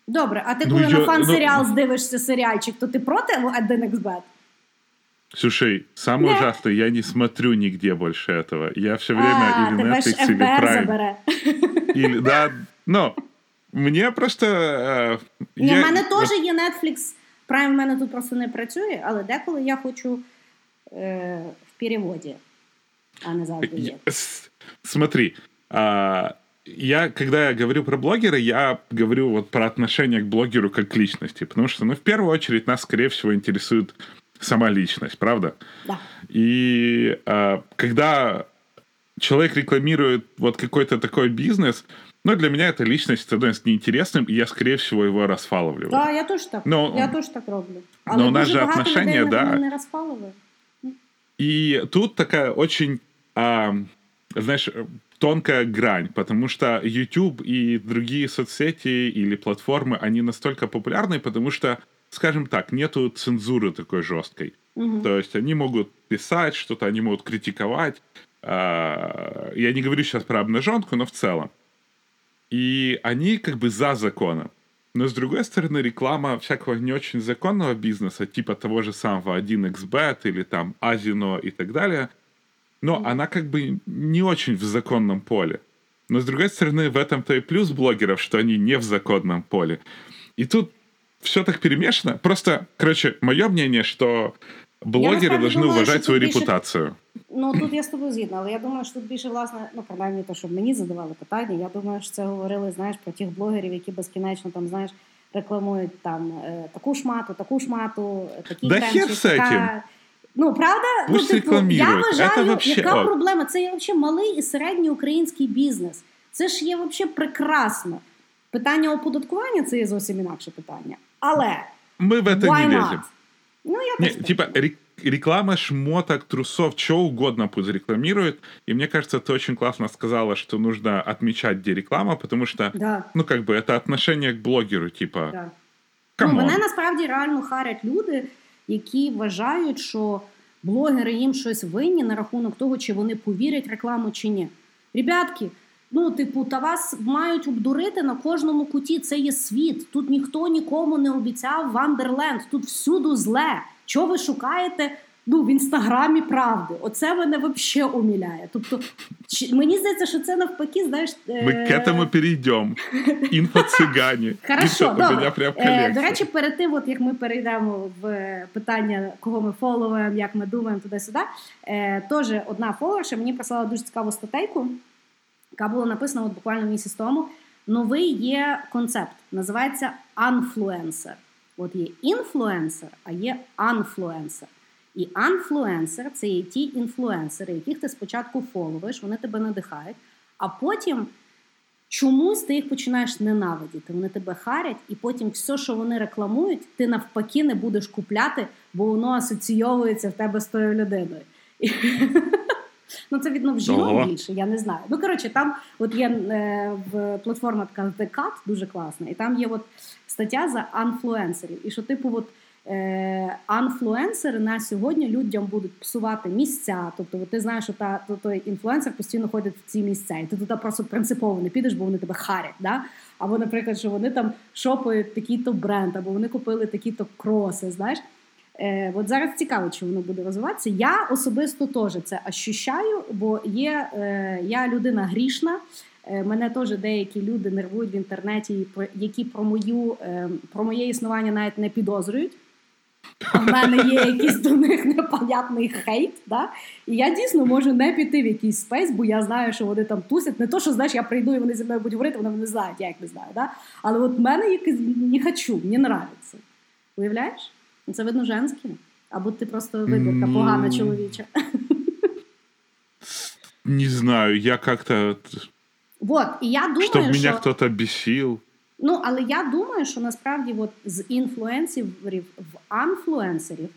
Добре, а ти Ну, коли я- на фан-серіал ну- здивишся серіальчик, то ти проти 1xbet? Слушай, самое Да. ужасное, я не смотрю нигде больше этого. Я все время а, или тебе ж Netflix, или ФБР Prime. забере. Или, да, но мне просто... э, Ні, я- в мене теж є Netflix. Prime в мене тут просто не працює, але деколи я хочу е, в переводі, а не завжди є. Смотри, а, я, когда я говорю про блогера, я говорю вот про отношение к блогеру как к личности, потому что, ну, в первую очередь, нас, скорее всего, интересует сама личность, правда? Да. И а, когда человек рекламирует вот какой-то такой бизнес, ну, для меня эта личность становится неинтересным, и я, скорее всего, его расфаловливаю. Да, я теж так. Ну, я теж так роблю. Але у нас же отношения, людей да. не. И тут такая очень, а, знаешь, тонкая грань, потому что YouTube и другие соцсети или платформы, они настолько популярны, потому что, скажем так, нету цензуры такой жесткой. Угу. То есть они могут писать что-то, они могут критиковать. А, Я не говорю сейчас про обнаженку, но в целом. И они как бы за законом. Но с другой стороны, реклама всякого не очень законного бизнеса, типа того же самого 1xbet или там Азино и так далее, но она как бы не очень в законном поле. Но с другой стороны, в этом-то и плюс блогеров, что они не в законном поле. И тут все так перемешано. Просто, короче, мое мнение, что блогеры насправді должны думаю, уважать що свою тут більше- репутацию. Ну тут я з тобою згідна, але я думаю, що тут більше власне, ну принаймні то, щоб мені задавали питання. Я думаю, що це говорили, знаєш, про тих блогерів, які безкінечно там, знаєш, рекламують там е, таку шмату, таку шмату, е, такі Да кремчик, хер з этим. така... Ну, правда, Пусть ну, типу, я рекламірують. вважаю, Это вообще яка ок. проблема? Це є взагалі малий і середній український бізнес. Це ж є взагалі прекрасно. Питання оподаткування це є зовсім інакше питання. Але Мы в это why не not? лезем. Ну, я Не, теж так типа думаю. рек- реклама шмоток, трусов, чего угодно пусть рекламирует. И мне кажется, ты очень классно сказала, что нужно отмечать, где реклама, потому что, Да. ну, как бы, это отношение к блогеру, типа, Да. Ну, камон. мене насправді реально харять люди, які вважають, що блогери їм щось винні на рахунок того, чи вони повірять рекламу чи ні. Ребятки, ну, типу, та вас мають обдурити на кожному куті. Це є світ. Тут ніхто нікому не обіцяв Вандерленд. Тут всюду зле. Чого ви шукаєте? Ну, в інстаграмі правди. Оце мене взагалі уміляє. Тобто, чи- мені здається, що це навпаки, знаєш. Мы е, к этому перейдем. Инфо-цыгане. Хорошо, Инфо- У меня добре. прям Е, коллекция. до речі, перед тим, от як ми перейдемо в питання, кого ми фоловуємо, як ми думаємо туди-сюди, е, теж одна фоловерша мені прислала дуже цікаву статейку, яка була написана от буквально місяць тому. Новий є концепт, називається анфлуенсер. От є інфлюенсер, а є анфлуенсер. І анфлуенсер це є ті інфлюенсери, яких ти спочатку фоловиш, вони тебе надихають, а потім чомусь ти їх починаєш ненавидіти. Вони тебе харять, і потім все, що вони рекламують, ти навпаки не будеш купляти, бо воно асоційовується в тебе з тою людиною. Ну, це від ну, в жінок більше, я не знаю. Ну, коротше, там от є е, в платформа така The Cut, дуже класна, і там є от стаття за анфлуенсерів. І що, типу, от анфлуенсери на сьогодні людям будуть псувати місця. Тобто, ти знаєш, що та, то, той інфлюенсер постійно ходить в ці місця, і ти туди просто принципово не підеш, бо вони тебе харять. Да? Або, наприклад, що вони там шопають такий-то бренд, або вони купили такі-то кроси. Знаєш. Е, от зараз цікаво, чи воно буде розвиватися. Я особисто теж це ощущаю, бо є е, я людина грішна. Е, мене теж деякі люди нервують в інтернеті, які про мою е, про моє існування навіть не підозрюють. А в мене є якийсь до них непонятний hate. Да? І я дійсно можу не піти в якийсь space, бо я знаю, що вони там тусять. Не то, що знаєш, я прийду і вони зі мною будуть говорити, вони не знають, я їх не знаю. Да? Але от в мене якийсь не хочу, мені нравиться. Уявляєш? Це видно женське. Або ти просто вибірка Ну, погана чоловіча. Не знаю, я как-то... Вот, і я думаю, Чтобы меня що... кто-то бесил. Ну, але я думаю, що насправді от з інфлюенсерів в анфлюенсерів,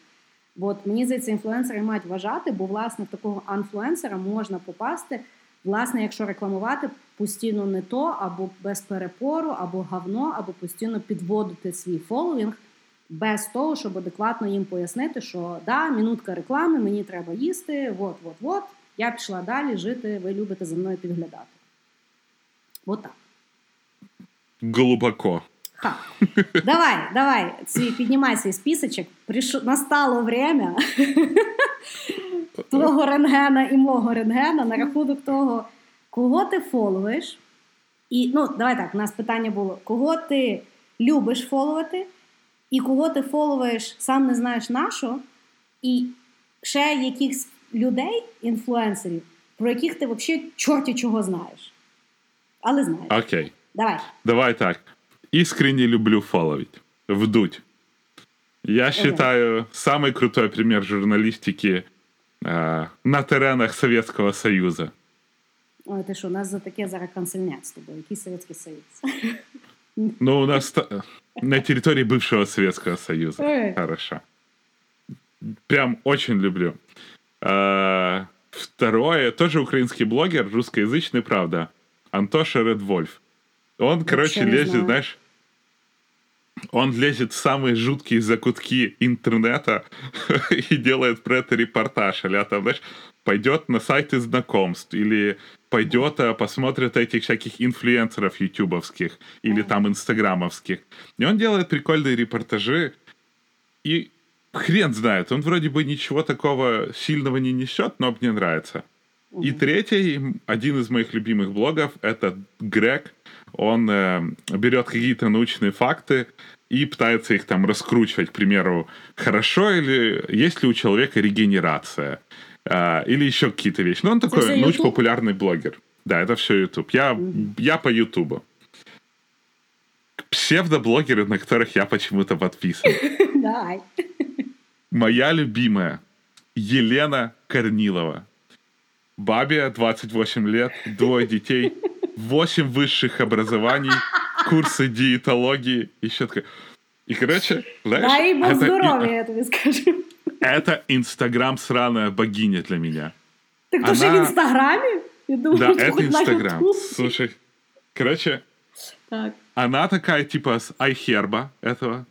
от мені здається, інфлюенсери мають вважати, бо власне в такого анфлюенсера можна попасти, власне, якщо рекламувати постійно не то, або без перепору, або говно, або постійно підводити свій фоловінг, без того, щоб адекватно їм пояснити, що да, минутка реклами, мені треба їсти, от, от, от, я пішла далі жити, ви любите за мною підглядати. От так. Глубоко. Ха. Давай, давай, свій, піднімай свій списочок. Прийшло, настало время твого рентгена і мого рентгена на рахунок того, кого ти фоловиш. І, ну, давай так, у нас питання було: кого ти любиш фоловати, і кого ти фоловуєш, сам не знаєш на що, і ще якихось людей, інфлюенсерів, про яких ти взагалі чорті чого знаєш. Але знаєш. Окей. Давай. Давай так. Искренне люблю фоловить. Вдуть. Я считаю, самый крутой пример журналистики э, на теренах Советского Союза. Ой, ти що, нас за таке зараз канцельнять з тобою. Який Совєтський Союз? Ну, у нас на территории бывшего Советского Союза. Хорошо. Прям очень люблю. А, Второе, тоже украинский блогер, русскоязычный, правда, Антоша Редвольф. Он, короче, лезет, знаю. знаешь, он лезет в самые жуткие закутки интернета и делает про это репортаж. Или там, знаешь, пойдет на сайты знакомств, или пойдет, а, посмотрит этих всяких инфлюенсеров ютубовских, или там инстаграмовских. И он делает прикольные репортажи, и хрен знает, он вроде бы ничего такого сильного не несет, но мне нравится. И третий, один из моих любимых блогов, это Грег. Он э, берет какие-то научные факты и пытается их там раскручивать, к примеру, хорошо или есть ли у человека регенерация, а, или еще какие-то вещи. Ну, он такой научно-популярный блогер. Да, это все YouTube. Я, я по Ютубу. Псевдоблогеры, на которых я почему-то подписан. Давай. Моя любимая Елена Корнилова. Бабе 28 лет, двое детей, 8 высших образований, курсы диетологии, еще такое. И, короче, знаешь, Дай Бог это, здоров'я, я тобі скажу. это Инстаграм сраная богиня для меня. Так то ще в Она- інстаграмі? Я думаю, Да, ти это хоч на Инстаграм. Ютубі. Слушай, короче, Так, она такая типа с айхерба этого,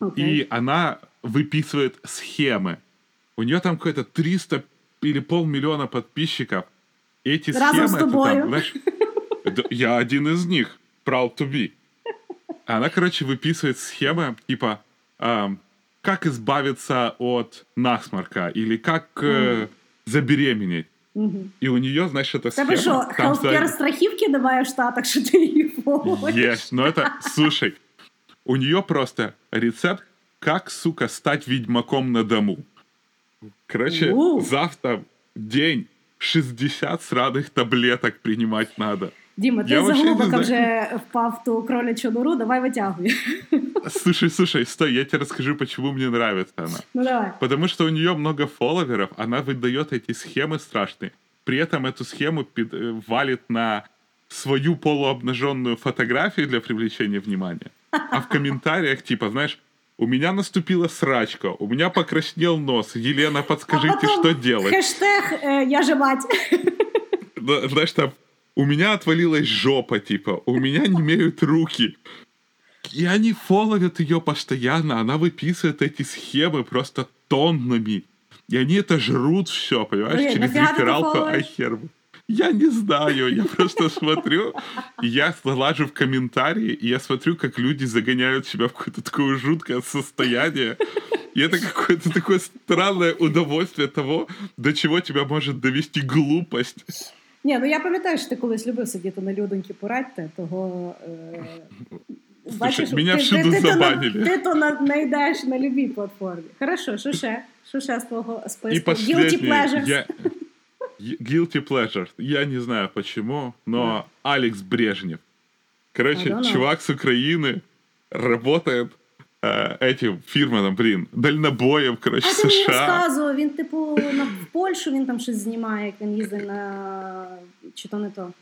окей. И она выписывает схемы. У нее там какое-то 300 или полмиллиона подписчиков. Эти Разом с схемы, это тобою. там, знаешь, да, я один из них, proud to be. Она, короче, выписывает схемы, типа, ам, как избавиться от насморка или как э, забеременеть. Мгм. И у нее, знаешь, эта Тебе схема... що, там хелфкер за- страхівки немає в Штатах, що ти її фоловиш? Есть, но это, слушай, у нее просто рецепт, как, сука, стать ведьмаком на дому. Короче, У. завтра день 60 сраных таблеток принимать надо. Діма, ти Я за вообще не глибоко знаю. вже впав в ту кролячу нору, давай витягуй. Слушай, слушай, стой, я тебе расскажу, почему мне нравится она. Ну давай. Потому что у нее много фолловеров, она выдает эти схемы страшные. При этом эту схему э, валит на свою полуобнаженную фотографию для привлечения внимания. А в комментариях типа, знаешь, у меня наступила срачка, у меня покраснел нос. Елена, подскажите, а потом что делать? Хештег е, я же мать. Знаешь, там, у меня отвалилась жопа, типа, у меня не имеют руки. И они фоловят ее постоянно, она выписывает эти схемы просто тоннами. И они это жрут все, понимаешь, Блин, через рефералку? Айхербу. Я не знаю, я просто смотрю, я залажу в комментарии, и я смотрю, как люди загоняют себя в какое-то такое жуткое состояние. И это какое-то такое странное удовольствие того, до чего тебя может довести глупость. Ні, ну я пам'ятаю, що ти колись любив сидіти на людоньки порадьте, того е, Бачиш, Меня ти, всюду ти, ти, забанили. ти то на- знайдеш на любій платформі. Хорошо, що ще? Що ще з твого списку? Guilty pleasures. Я... Guilty pleasure. Я не знаю почему, но Алекс Брежнев. Короче, чувак с Украины работает э, этим фирменом, блин, дальнобоем, короче, А ти мені США. розказував, він, типу, на в Польщу він там щось знімає, як він їздить на. Чи то не то?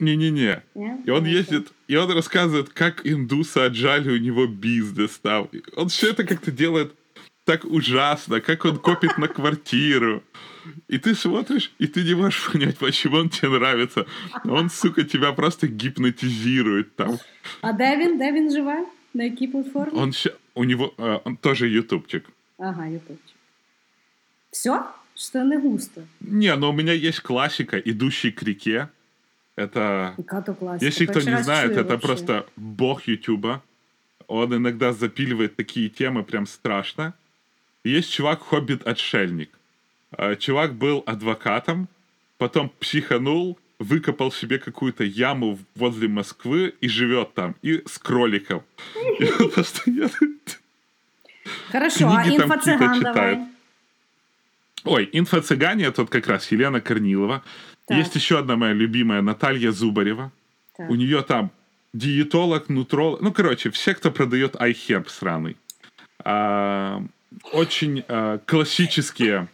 Не-не-не. Ні? И он Ну, ездит, и он рассказывает, как индусы отжали у него бизнес там. Он все это как-то делает так ужасно, как он копит на квартиру. И ты смотришь, и ты не можешь понять, почему он тебе нравится. А Он, сука, тебя просто гипнотизирует там. А де він? Де він живе? На якій платформі? Он ща- у него, э, он тоже ютубчик. Ага, ютубчик. Все? Що не густо? Не, но у меня есть классика «Идущий к реке». Это. Если кто не знает, это вообще. просто бог Ютуба. Он иногда запиливает такие темы прям страшно. Есть чувак-хоббит-отшельник. А, Чувак был адвокатом, потом психанул, выкопал себе какую-то яму возле Москвы и живет там, и с кроликом. Хорошо, а какие-то давай. Ой, инфо-цыгане тут как раз Елена Корнилова. Есть еще одна моя любимая, Наталья Зубарева. У нее там диетолог, нутролог. Ну, короче, все, кто продает iHerb сраный. А, очень а, классические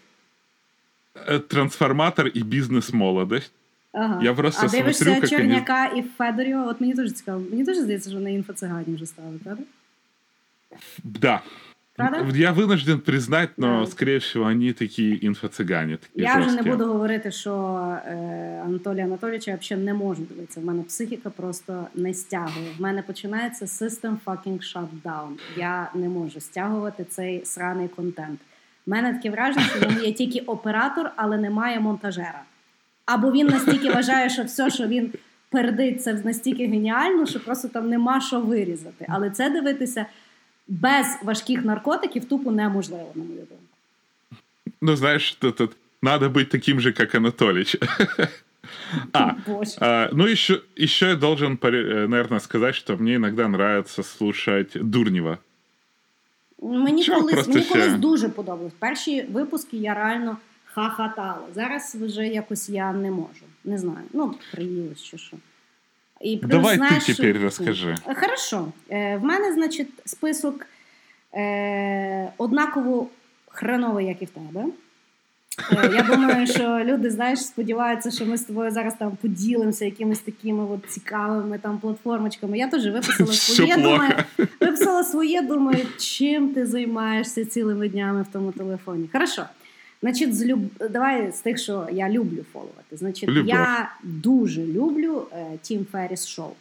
э, трансформатор и бизнес-молодость. Ага. Я просто а дивишся смотрю, как они- Черняка і Федорєва, от мені дуже цікаво. Мені дуже здається, що на інфо-цигані вже стали, правда? Да. Правда? Я вынужден признать, но, Да. скорее всего, они такие инфо-цыгане. Такие Я вже не буду говорити, що е, Анатолія Анатолійовича я взагалі не можу дивитися. В мене психіка просто не стягує. В мене починається system fucking shutdown. Я не можу стягувати цей сраний контент. У мене таке враження, що він є тільки оператор, але немає монтажера. Або він настільки вважає, що все, що він передить, це настільки геніально, що просто там нема що вирізати. Але це дивитися без важких наркотиків тупо неможливо, на мою думку. Ну, знаешь, тут, тут надо быть таким же, как Анатолич. А, а, ну еще, еще я должен, наверное, сказать, что мне иногда нравится слушать Дурнева. Мені Чого колись, мені ще? колись дуже подобалось. Перші випуски я реально хахатала. Зараз вже якось я не можу. Не знаю. Ну, приїлось чи що. І плюс, Давай знаєш, ти що- тепер розкажи. Е, Хорошо. Е, в мене, значить, список е, однаково хреновий, як і в тебе. Е, Я думаю, що люди, знаєш, сподіваються, що ми з тобою зараз там поділимося якимись такими от цікавими там платформочками. Я теж виписала своє. Думаю, виписала своє, думаю, чим ти займаєшся цілими днями в тому телефоні. Хорошо. Значить, з люб... давай з тих, що я люблю фоловати. Значить, Любов. я дуже люблю Tim Ferriss Show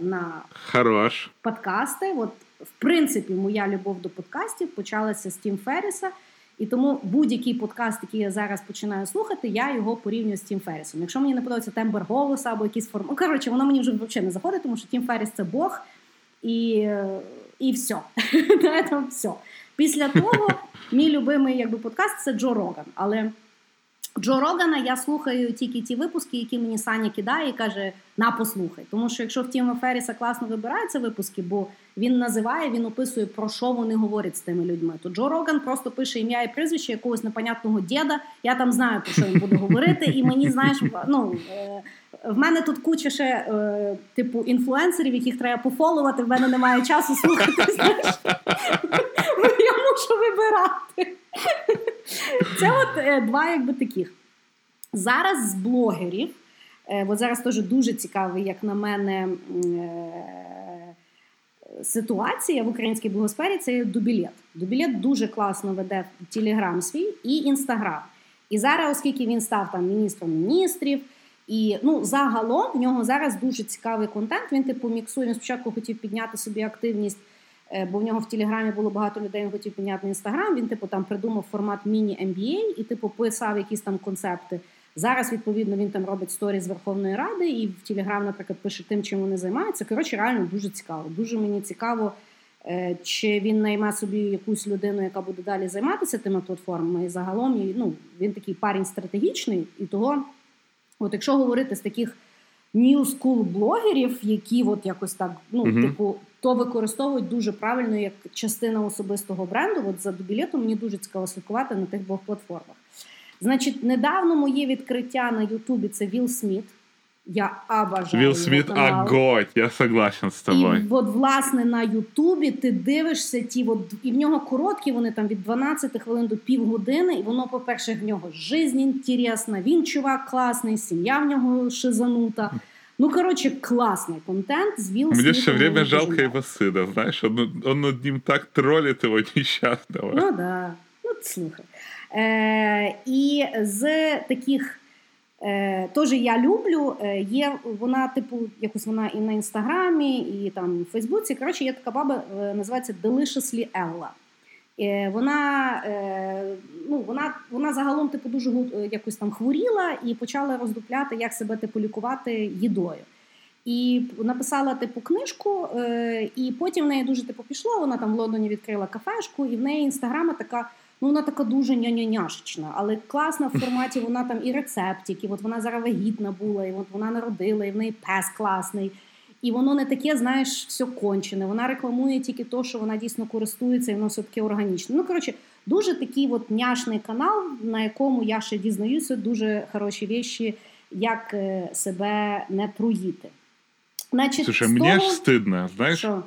на Хорош. подкасти. От, в принципі, моя любов до подкастів почалася з Тім Ферріса. І тому будь-який подкаст, який я зараз починаю слухати, я його порівнюю з Тім Феррісом. Якщо мені не подобається тембр голоса або якісь форми. Ну, коротше, воно мені вже взагалі не заходить, тому що Тім Ферріс це Бог і, е, і все. На этом все. Після того мій любимий якби, подкаст це Джо Роган. Але Джо Рогана я слухаю тільки ті випуски, які мені Саня кидає і каже: на послухай. Тому що якщо в Тіма Ферріса класно вибираються випуски, бо він називає, він описує про що вони говорять з тими людьми. То Джо Роган просто пише ім'я і прізвище якогось непонятного діда. Я там знаю про що він буде говорити, і мені знаєш, ну е, в мене тут куча ще е, типу інфлюенсерів, яких треба пофолувати. В мене немає часу слухати. Мушу вибирати. Це от е, два якби таких. Зараз з блогерів, е, от зараз теж дуже цікавий, як на мене, е, ситуація в українській блогосфері це дубілет. Дубілет дуже класно веде Телеграм свій і Інстаграм. І зараз, оскільки він став там міністром міністрів, і ну загалом в нього зараз дуже цікавий контент. Він типу міксує. Він спочатку хотів підняти собі активність, бо в нього в Телеграмі було багато людей. Він хотів підняти інстаграм. Він типу там придумав формат міні-MBA і типу писав якісь там концепти. Зараз, відповідно, він там робить сторі з Верховної Ради і в Телеграм, наприклад, пише тим, чим вони займаються. Коротше, реально дуже цікаво. Дуже мені цікаво, е, чи він найме собі якусь людину, яка буде далі займатися тими платформами. І загалом ну, він такий парень стратегічний, і того, от якщо говорити з таких new school блогерів, які от якось так, ну, Мгм. типу, то використовують дуже правильно як частина особистого бренду. От за дубілетом мені дуже цікаво слідкувати на тих двох платформах. Значить, недавно моє відкриття на Ютубі це Вілл Сміт. Я обожаю Смит канал. огонь, я согласен с тобой. І от, власне, на Ютубі ти дивишся ті, от, і в нього короткі, вони там від 12 хвилин до півгодини, і воно, по-перше, в нього жизнь інтересна, він чувак класний, сім'я в нього шизанута. Ну, коротше, класний контент з Вілл Мне все время жалко его сына, знаешь, он, он над ним так троллит его несчастного. Ну да. Ну, слухай. Е, і з таких е, теж я люблю. Е, є вона, типу, якось вона і на інстаграмі, і там в Фейсбуці. Коротше, є така баба, е, називається Deliciously Ella. Е, вона, е, ну, вона, вона загалом типу, дуже е, якось там хворіла і почала роздупляти, як себе типу, лікувати їдою. І написала типу книжку, і потім в неї дуже типу пішло. Вона там в Лондоні відкрила кафешку, і в неї інстаграма така. Ну, вона така дуже няняняшечна, але класна в форматі. Вона там і рецептики. От вона зараз вагітна була, і от вона народила, і в неї пес класний. І воно не таке, знаєш, все кончене. Вона рекламує тільки то, що вона дійсно користується, і воно все таке органічне. Ну, коротше, дуже такий от няшний канал, на якому я ще дізнаюся дуже хороші речі, як е, себе не труїти. Значить, Слушай, з мне аж того- стыдно, знаешь, Що?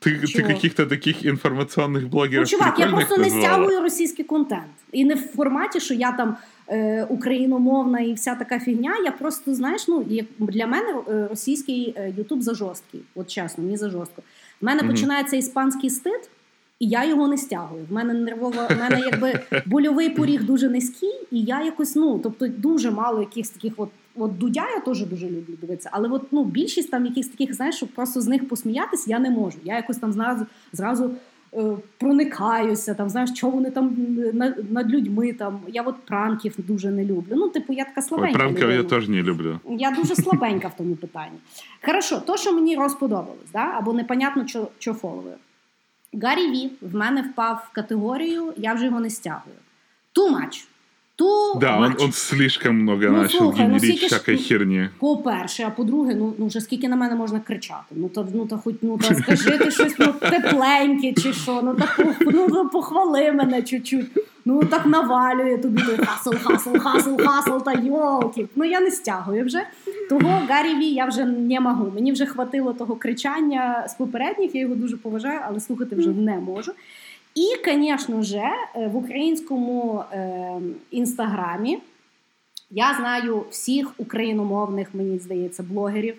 ты, ты Чего? каких-то таких информационных блогеров Ну, чувак, я прикольных просто не назвала. стягую російський контент. І не в форматі, що я там е, україномовна і вся така фігня. Я просто, знаєш, ну як для мене е, російський е, Ютуб за жорсткий. От чесно, мені за жорстко. В мене Мгм. починається іспанський стид, і я його не стягую. В мене нервова, в мене якби больовий поріг дуже низький, і я якось, ну тобто, дуже мало якихось таких от. От Дудя я теж дуже люблю дивитися, але от, ну, більшість там якихось таких, знаєш, щоб просто з них посміятись, я не можу. Я якось там зразу, зразу проникаюся, там, знаєш, що вони там над, людьми. Там. Я от пранків дуже не люблю. Ну, типу, я така Ой, слабенька. пранков я теж не люблю. Я дуже слабенька в тому питанні. Хорошо, то, що мені розподобалось, да? або непонятно, що, що фоловую. Gary Vee в мене впав в категорію, я вже його не стягую. Too much. Too Да, он, он слишком много Ну, начал слухай, ну, генерить ж- всякой херни. По-перше, а по-друге, ну, ну вже скільки на мене можна кричати? Ну та ну та хоч ну та скажи ти щось ну, тепленьке чи що, ну та ну, ну, похвали мене чуть-чуть. Ну так навалює тобі той хасл, хасл, хасл, хасл та йолки. Ну я не стягую вже. Того Gary Vee я вже не можу. Мені вже хватило того кричання з попередніх, я його дуже поважаю, але слухати вже не можу. І, звісно ж, в українському е, інстаграмі я знаю всіх україномовних, мені здається, блогерів.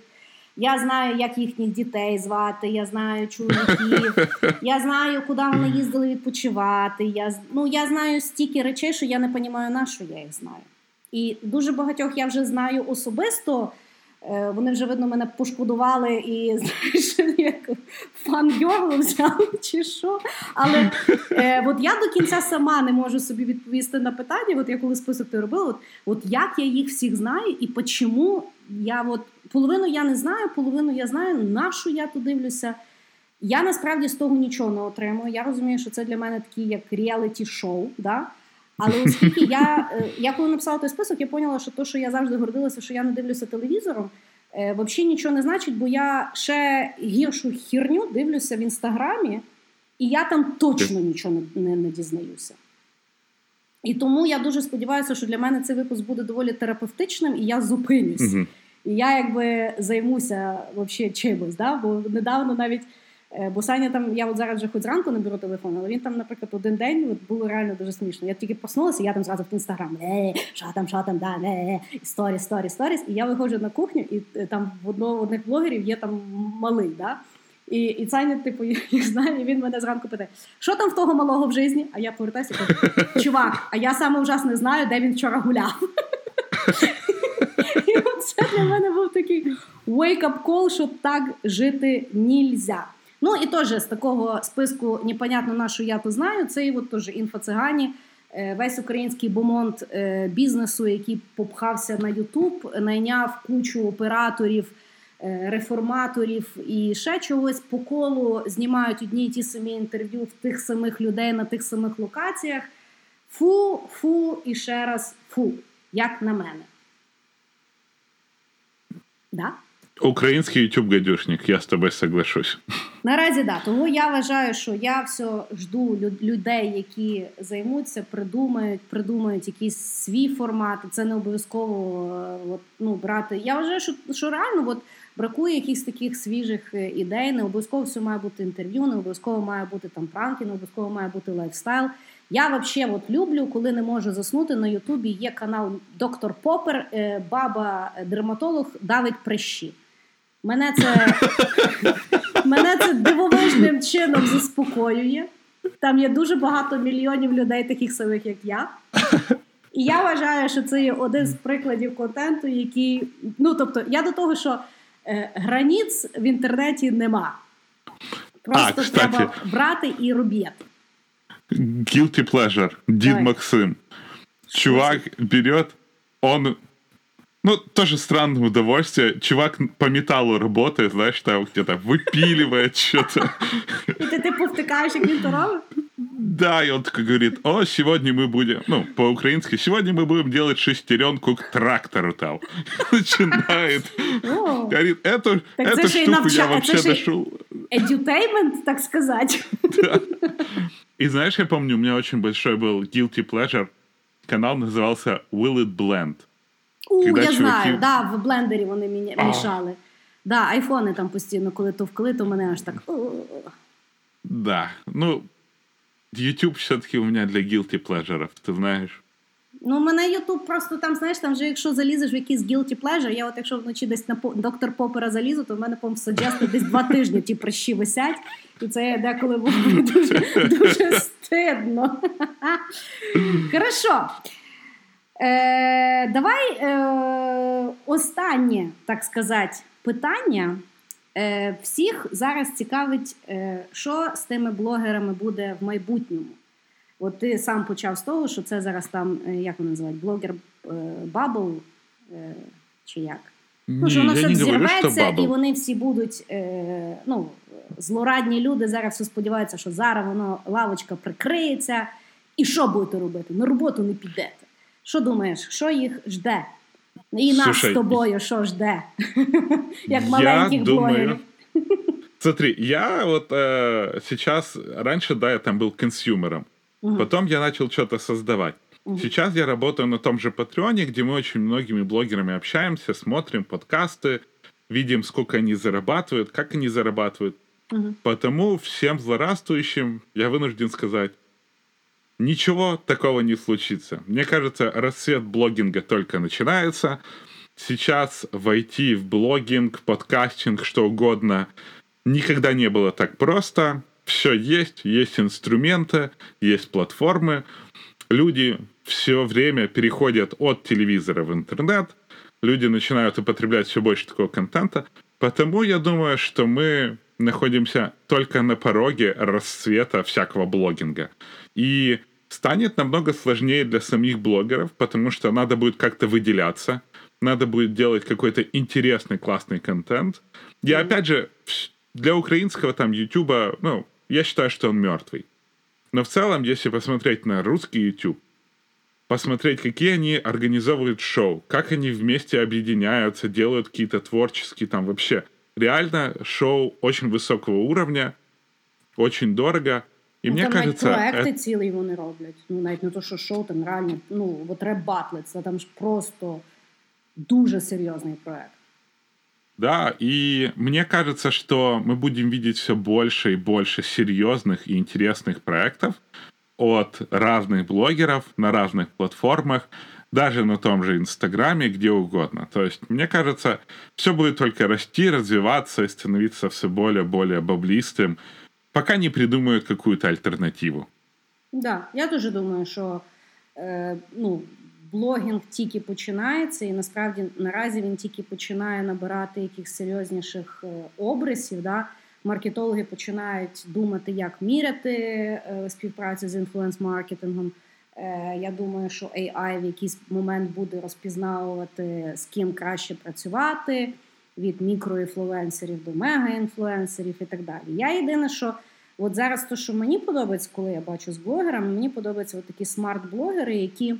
Я знаю, як їхніх дітей звати, я знаю чоловіків, я знаю, куди вони їздили відпочивати. Я, ну, я знаю стільки речей, що я не розумію, на що я їх знаю. І дуже багатьох я вже знаю особисто. Е, Вони вже, видно, мене пошкодували і знаєш, як фан-гьорлу взяли чи що. Але е, от я до кінця сама не можу собі відповісти на питання. От я коли список ти робила, от, от як я їх всіх знаю і чому я от половину я не знаю, половину я знаю, на що я тут дивлюся. Я насправді з того нічого не отримую. Я розумію, що це для мене такий як реаліті-шоу. Да? Але оскільки я, е, я коли написала той список, я поняла, що то, що я завжди гордилася, що я не дивлюся телевізором, е, взагалі нічого не значить, бо я ще гіршу хірню дивлюся в інстаграмі, і я там точно нічого не, не, не дізнаюся. І тому я дуже сподіваюся, що для мене цей випуск буде доволі терапевтичним, і я зупинюсь. І я якби займуся вообще чимось, да? бо недавно навіть. Е, Бо Саня там, я от зараз вже хоч зранку не беру телефон, але він там, наприклад, один день от було реально дуже смішно. Я тільки проснулася, я там зразу в інстаграм, е, що там, що там, да, сторіс, сторіс, сторіс. І я виходжу на кухню, і е, там в одного одних блогерів є там малий, да? І, і Саня, типу, їх знає, і він мене зранку питає, що там в того малого в житті? А я повертаюся і кажу, чувак, а я саме ужасно знаю, де він вчора гуляв. І це для мене був такий wake-up call, що так жити нельзя. Ну і теж з такого списку непонятно на що я то знаю. Це і от теж інфоцигані, е, весь український бомонд е, бізнесу, який попхався на Ютуб, найняв кучу операторів, е, реформаторів і ще чогось по колу знімають одні й ті самі інтерв'ю в тих самих людей на тих самих локаціях. Фу, фу і ще раз фу, як на мене. Да? Український YouTube гадюшник, я з тобою соглашусь. Наразі да. Тому я вважаю, що я все жду людей, які займуться, придумають, придумають якийсь свій формат. Це не обов'язково е, от, ну, брати. Я вважаю, що що реально от, бракує якихось таких свіжих е, ідей. Не обов'язково все має бути інтерв'ю, не обов'язково має бути там пранки, не обов'язково має бути lifestyle. Я взагалі от люблю, коли не можу заснути. На Ютубі є канал Доктор Попер, е, баба дерматолог давить прищі. Мене це мене це дивовижним чином заспокоює. Там є дуже багато мільйонів людей, таких самих, як я. І я вважаю, що це є один з прикладів контенту, який. Ну, тобто, я до того, що е, граніц в інтернеті нема. Просто а, треба брати і робити. Guilty pleasure. Дід Максим. Чувак берет, он ну, тоже странное удовольствие. Чувак по металлу работает, знаешь, там где-то выпиливает что-то. И ты, ты повтыкаешь, как винторовый? Да, и он такой говорит, о, сегодня мы будем, ну, по-украински, сегодня мы будем делать шестеренку к трактору там. Начинает. Говорит, эту, эту штуку я вообще нашел. Edutainment, так сказать. И знаешь, я помню, у меня очень большой был guilty pleasure. Канал назывался Will It Blend. У, я чуваки... знаю, да, в блендері вони міня... мішали. Да, айфони там постійно, коли то товкли, то мене аж так. Да. Ну, YouTube все-таки у мене для guilty pleasure, ти знаєш. Ну, у мене YouTube просто там, знаєш, там вже якщо залізеш в якийсь guilty pleasure, я от якщо вночі десь на доктор Попера залізу, то в мене по суджесно десь два тижні ті прищі висять, і це деколи було дуже, дуже стидно. Хорошо. Е, Давай е, останнє, так сказати, питання. Е, Всіх зараз цікавить, е, що з тими блогерами буде в майбутньому. От ти сам почав з того, що це зараз там, е, як вони називають, блогер Бабл е, чи як? Ну, що воно все зірветься, і вони всі будуть е, ну, злорадні люди. Зараз все сподіваються, що зараз воно лавочка прикриється. І що будете робити? На роботу не підете. Що думаєш, що їх жде? І нас Слушай, з тобою що жде? Як маленьких блогерів. Смотри, я вот э, сейчас, раньше, да, я там был консюмером. Угу. Потом я начал что-то создавать. Угу. Сейчас я работаю на том же Патреоне, где мы очень многими блогерами общаемся, смотрим подкасты, видим, сколько они зарабатывают, как они зарабатывают. Угу. Потому всем злорадствующим я вынужден сказать, ничего такого не случится. Мне кажется, рассвет блогинга только начинается. Сейчас войти в блогинг, подкастинг, что угодно, никогда не было так просто. Все есть, есть инструменты, есть платформы. Люди все время переходят от телевизора в интернет. Люди начинают употреблять все больше такого контента. Потому я думаю, что мы находимся только на пороге расцвета всякого блогинга. И станет намного сложнее для самих блогеров, потому что надо будет как-то выделяться, надо будет делать какой-то интересный, классный контент. И опять же, для украинского там Ютуба, ну, я считаю, что он мертвый. Но в целом, если посмотреть на русский YouTube, посмотреть, какие они организовывают шоу, как они вместе объединяются, делают какие-то творческие там вообще. Реально шоу очень высокого уровня, очень дорого. І ну, мені там кажеться, проекти е... цілі вони роблять. Ну навіть не то, що шоу, там реально ну от реп-батли, це там ж просто дуже серйозний проект. Да, и мне кажется, что мы будем видеть все больше и больше серьезных и интересных проектов от разных блогеров на разных платформах, даже на том же Инстаграме, где угодно. То есть, мне кажется, все будет только расти, развиваться и становиться все более и более баблистым, пока не придумают какую-то альтернативу. Да, я тоже думаю, що е, ну, блогінг тільки починається, і насправді наразі він тільки починає набирати якихось серйозніших е, обрисів. Да? Маркетологи починають думати, як міряти е, співпрацю з інфлюенс-маркетингом. Е, я думаю, що AI в якийсь момент буде розпізнавувати, з ким краще працювати від мікроінфлюенсерів до мегаінфлюенсерів і так далі. Я єдине, що от зараз то, що мені подобається, коли я бачу з блогерами, мені подобаються от такі смарт-блогери, які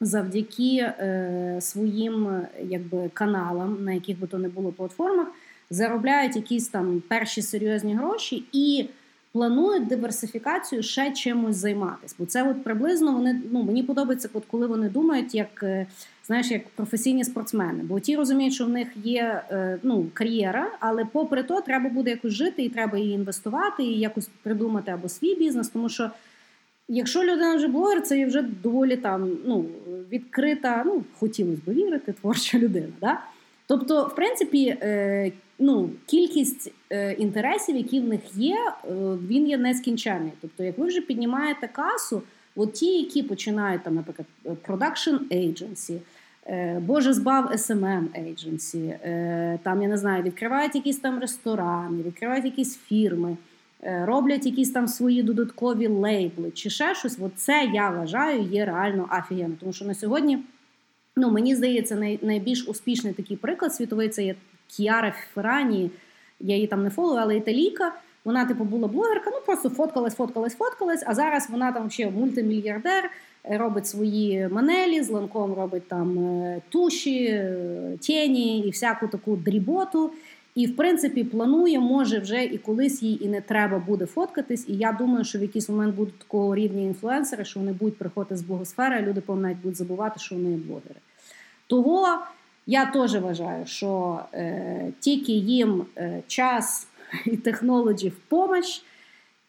завдяки е, своїм якби, каналам, на яких би то не було платформах, заробляють якісь там перші серйозні гроші і планують диверсифікацію ще чимось займатися. Бо це от приблизно вони ну мені подобається, от коли вони думають, як е, знаєш, як професійні спортсмени. Бо ті розуміють, що в них є е, ну, кар'єра, але попри то треба буде якось жити, і треба її інвестувати, і якось придумати або свій бізнес, тому що. Якщо людина вже блогер, це є вже доволі там ну, відкрита, ну хотілося б вірити, творча людина. Да? Тобто, в принципі, е, ну, кількість е, інтересів, які в них є, е, він є нескінченний. Тобто, як ви вже піднімаєте касу, от ті, які починають там, наприклад, production agency, е, Боже збав SMM agency, е, там я не знаю, відкривають якісь там ресторани, відкривають якісь фірми. Е, роблять якісь там свої додаткові лейбли чи ще щось. От це я вважаю є реально офігенно. Тому що на сьогодні, ну мені здається, найбільш успішний такий приклад світовий це є Кіара Феррані. Я її там не фолую, але італійка. Вона, типу, була блогерка, ну просто фоткалась, фоткалась, фоткалась. А зараз вона там ще мультимільярдер, е, робить свої манелі, з ланком робить там е, туші, тіні і всяку таку дріботу. І, в принципі, планує, може вже і колись їй і не треба буде фоткатись. І я думаю, що в якийсь момент будуть такого рівня інфлюенсери, що вони будуть приходити з богосфери, а люди навіть будуть забувати, що вони блогери. Того я теж вважаю, що е, тільки їм е, час і технології в помощь,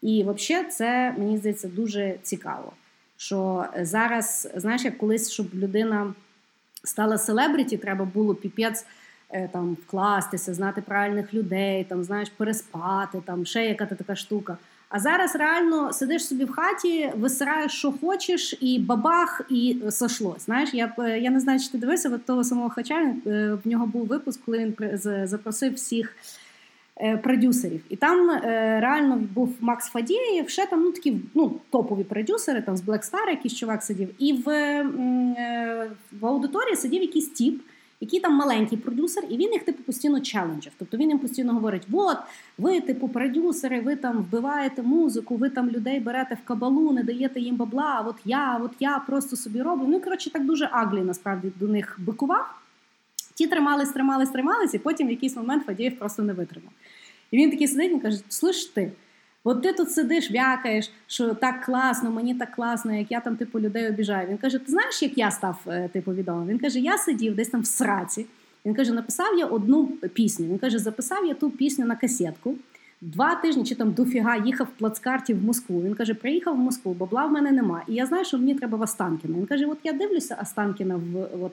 і взагалі це мені здається дуже цікаво. Що зараз, знаєш, як колись, щоб людина стала селебріті, треба було піпець. Е, там вкластися, знати правильних людей, там знаєш, переспати, там ще яка така штука. А зараз реально сидиш собі в хаті, висираєш, що хочеш, і бабах, і сошлось. Знаєш, я я не знаю, чи ти дивився от того самого Хача. Е, в нього був випуск, коли він запросив всіх е, продюсерів. І там реально був Макс Фадієв, ще там ну такі ну, топові продюсери, там з Black Star якийсь чувак сидів. І в, в аудиторії сидів якийсь тіп який там маленький продюсер, і він їх типу постійно челенджив. Тобто він їм постійно говорить: от ви, типу, продюсери, ви там вбиваєте музику, ви там людей берете в кабалу, не даєте їм бабла. От я, от я просто собі роблю. Ну коротше, так дуже аглі насправді до них бикував. Ті тримались, тримались, тримались, і потім в якийсь момент Фадієв просто не витримав. І він такий сидить і каже: Слиш ти. От ти тут сидиш, в'якаєш, що так класно, мені так класно, як я там типу людей обіжаю. Він каже: Ти знаєш, як я став е, типу відомим? Він каже: Я сидів десь там в сраці. Він каже: написав я одну пісню. Він каже, записав я ту пісню на касетку. Два тижні чи там дофіга їхав в плацкарті в Москву. Він каже: приїхав в Москву, бабла в мене нема. І я знаю, що мені треба в Останкіна. Він каже: От я дивлюся Останкіна в от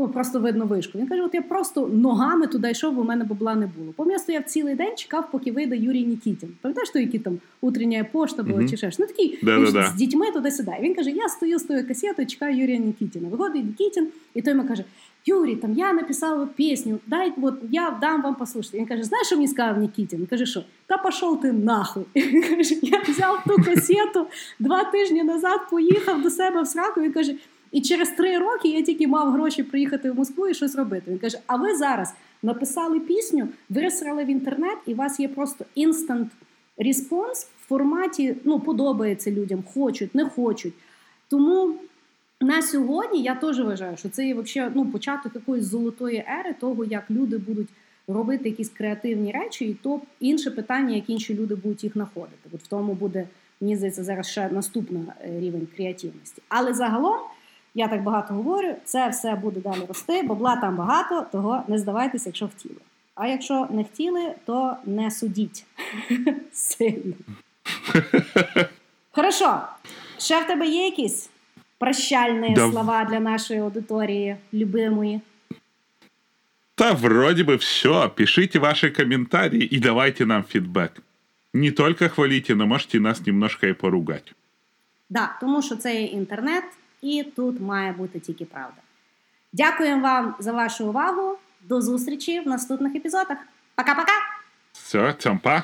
ну просто видно вишку. Він каже: От я просто ногами туди йшов, бо в мене бабла не було. Пом'я стояв цілий день, чекав, поки вийде Юрій Нікітін. Пам'ятаєш, то які там утрення пошта була mm-hmm. чи ж? Ну такий він, з дітьми туди-сюди. Він каже: Я стою з тою касетою, чекаю Юрія Нікітіна. Виходить Нікітін, і той йому каже. Юрій, там я написала пісню, дай от я дам вам послухати. Він каже, знаєш, що мені сказав Нікітін? Він каже, що та пішов ти нахуй. Він каже, я взяв ту касету два тижні назад, поїхав до себе в сраку. Він каже, і через три роки я тільки мав гроші приїхати в Москву і щось робити. Він каже: А ви зараз написали пісню, висрали в інтернет, і у вас є просто instant response в форматі ну, подобається людям, хочуть, не хочуть. Тому на сьогодні я теж вважаю, що це є вообще, ну, початок якоїсь золотої ери, того, як люди будуть робити якісь креативні речі, і то інше питання, як інші люди будуть їх знаходити. От в тому буде, мені здається, зараз ще наступний е, рівень креативності. Але загалом. Я так багато говорю, це все буде далі рости, бабла там багато, того не здавайтеся, якщо втіли. А якщо не хотіли, то не судіть сильно. Хорошо. Ще в тебе є якісь прощальні да. слова для нашої аудиторії, любимої? Да, вроде бы все. Пишите ваши комментарии и давайте нам фидбэк. Не только хвалите, но можете нас немножко и поругать. Да, тому що це є інтернет, і тут має бути тільки правда. Дякуємо вам за вашу увагу. До зустрічі в наступних епізодах. Пока-пока! Все, цьомпа!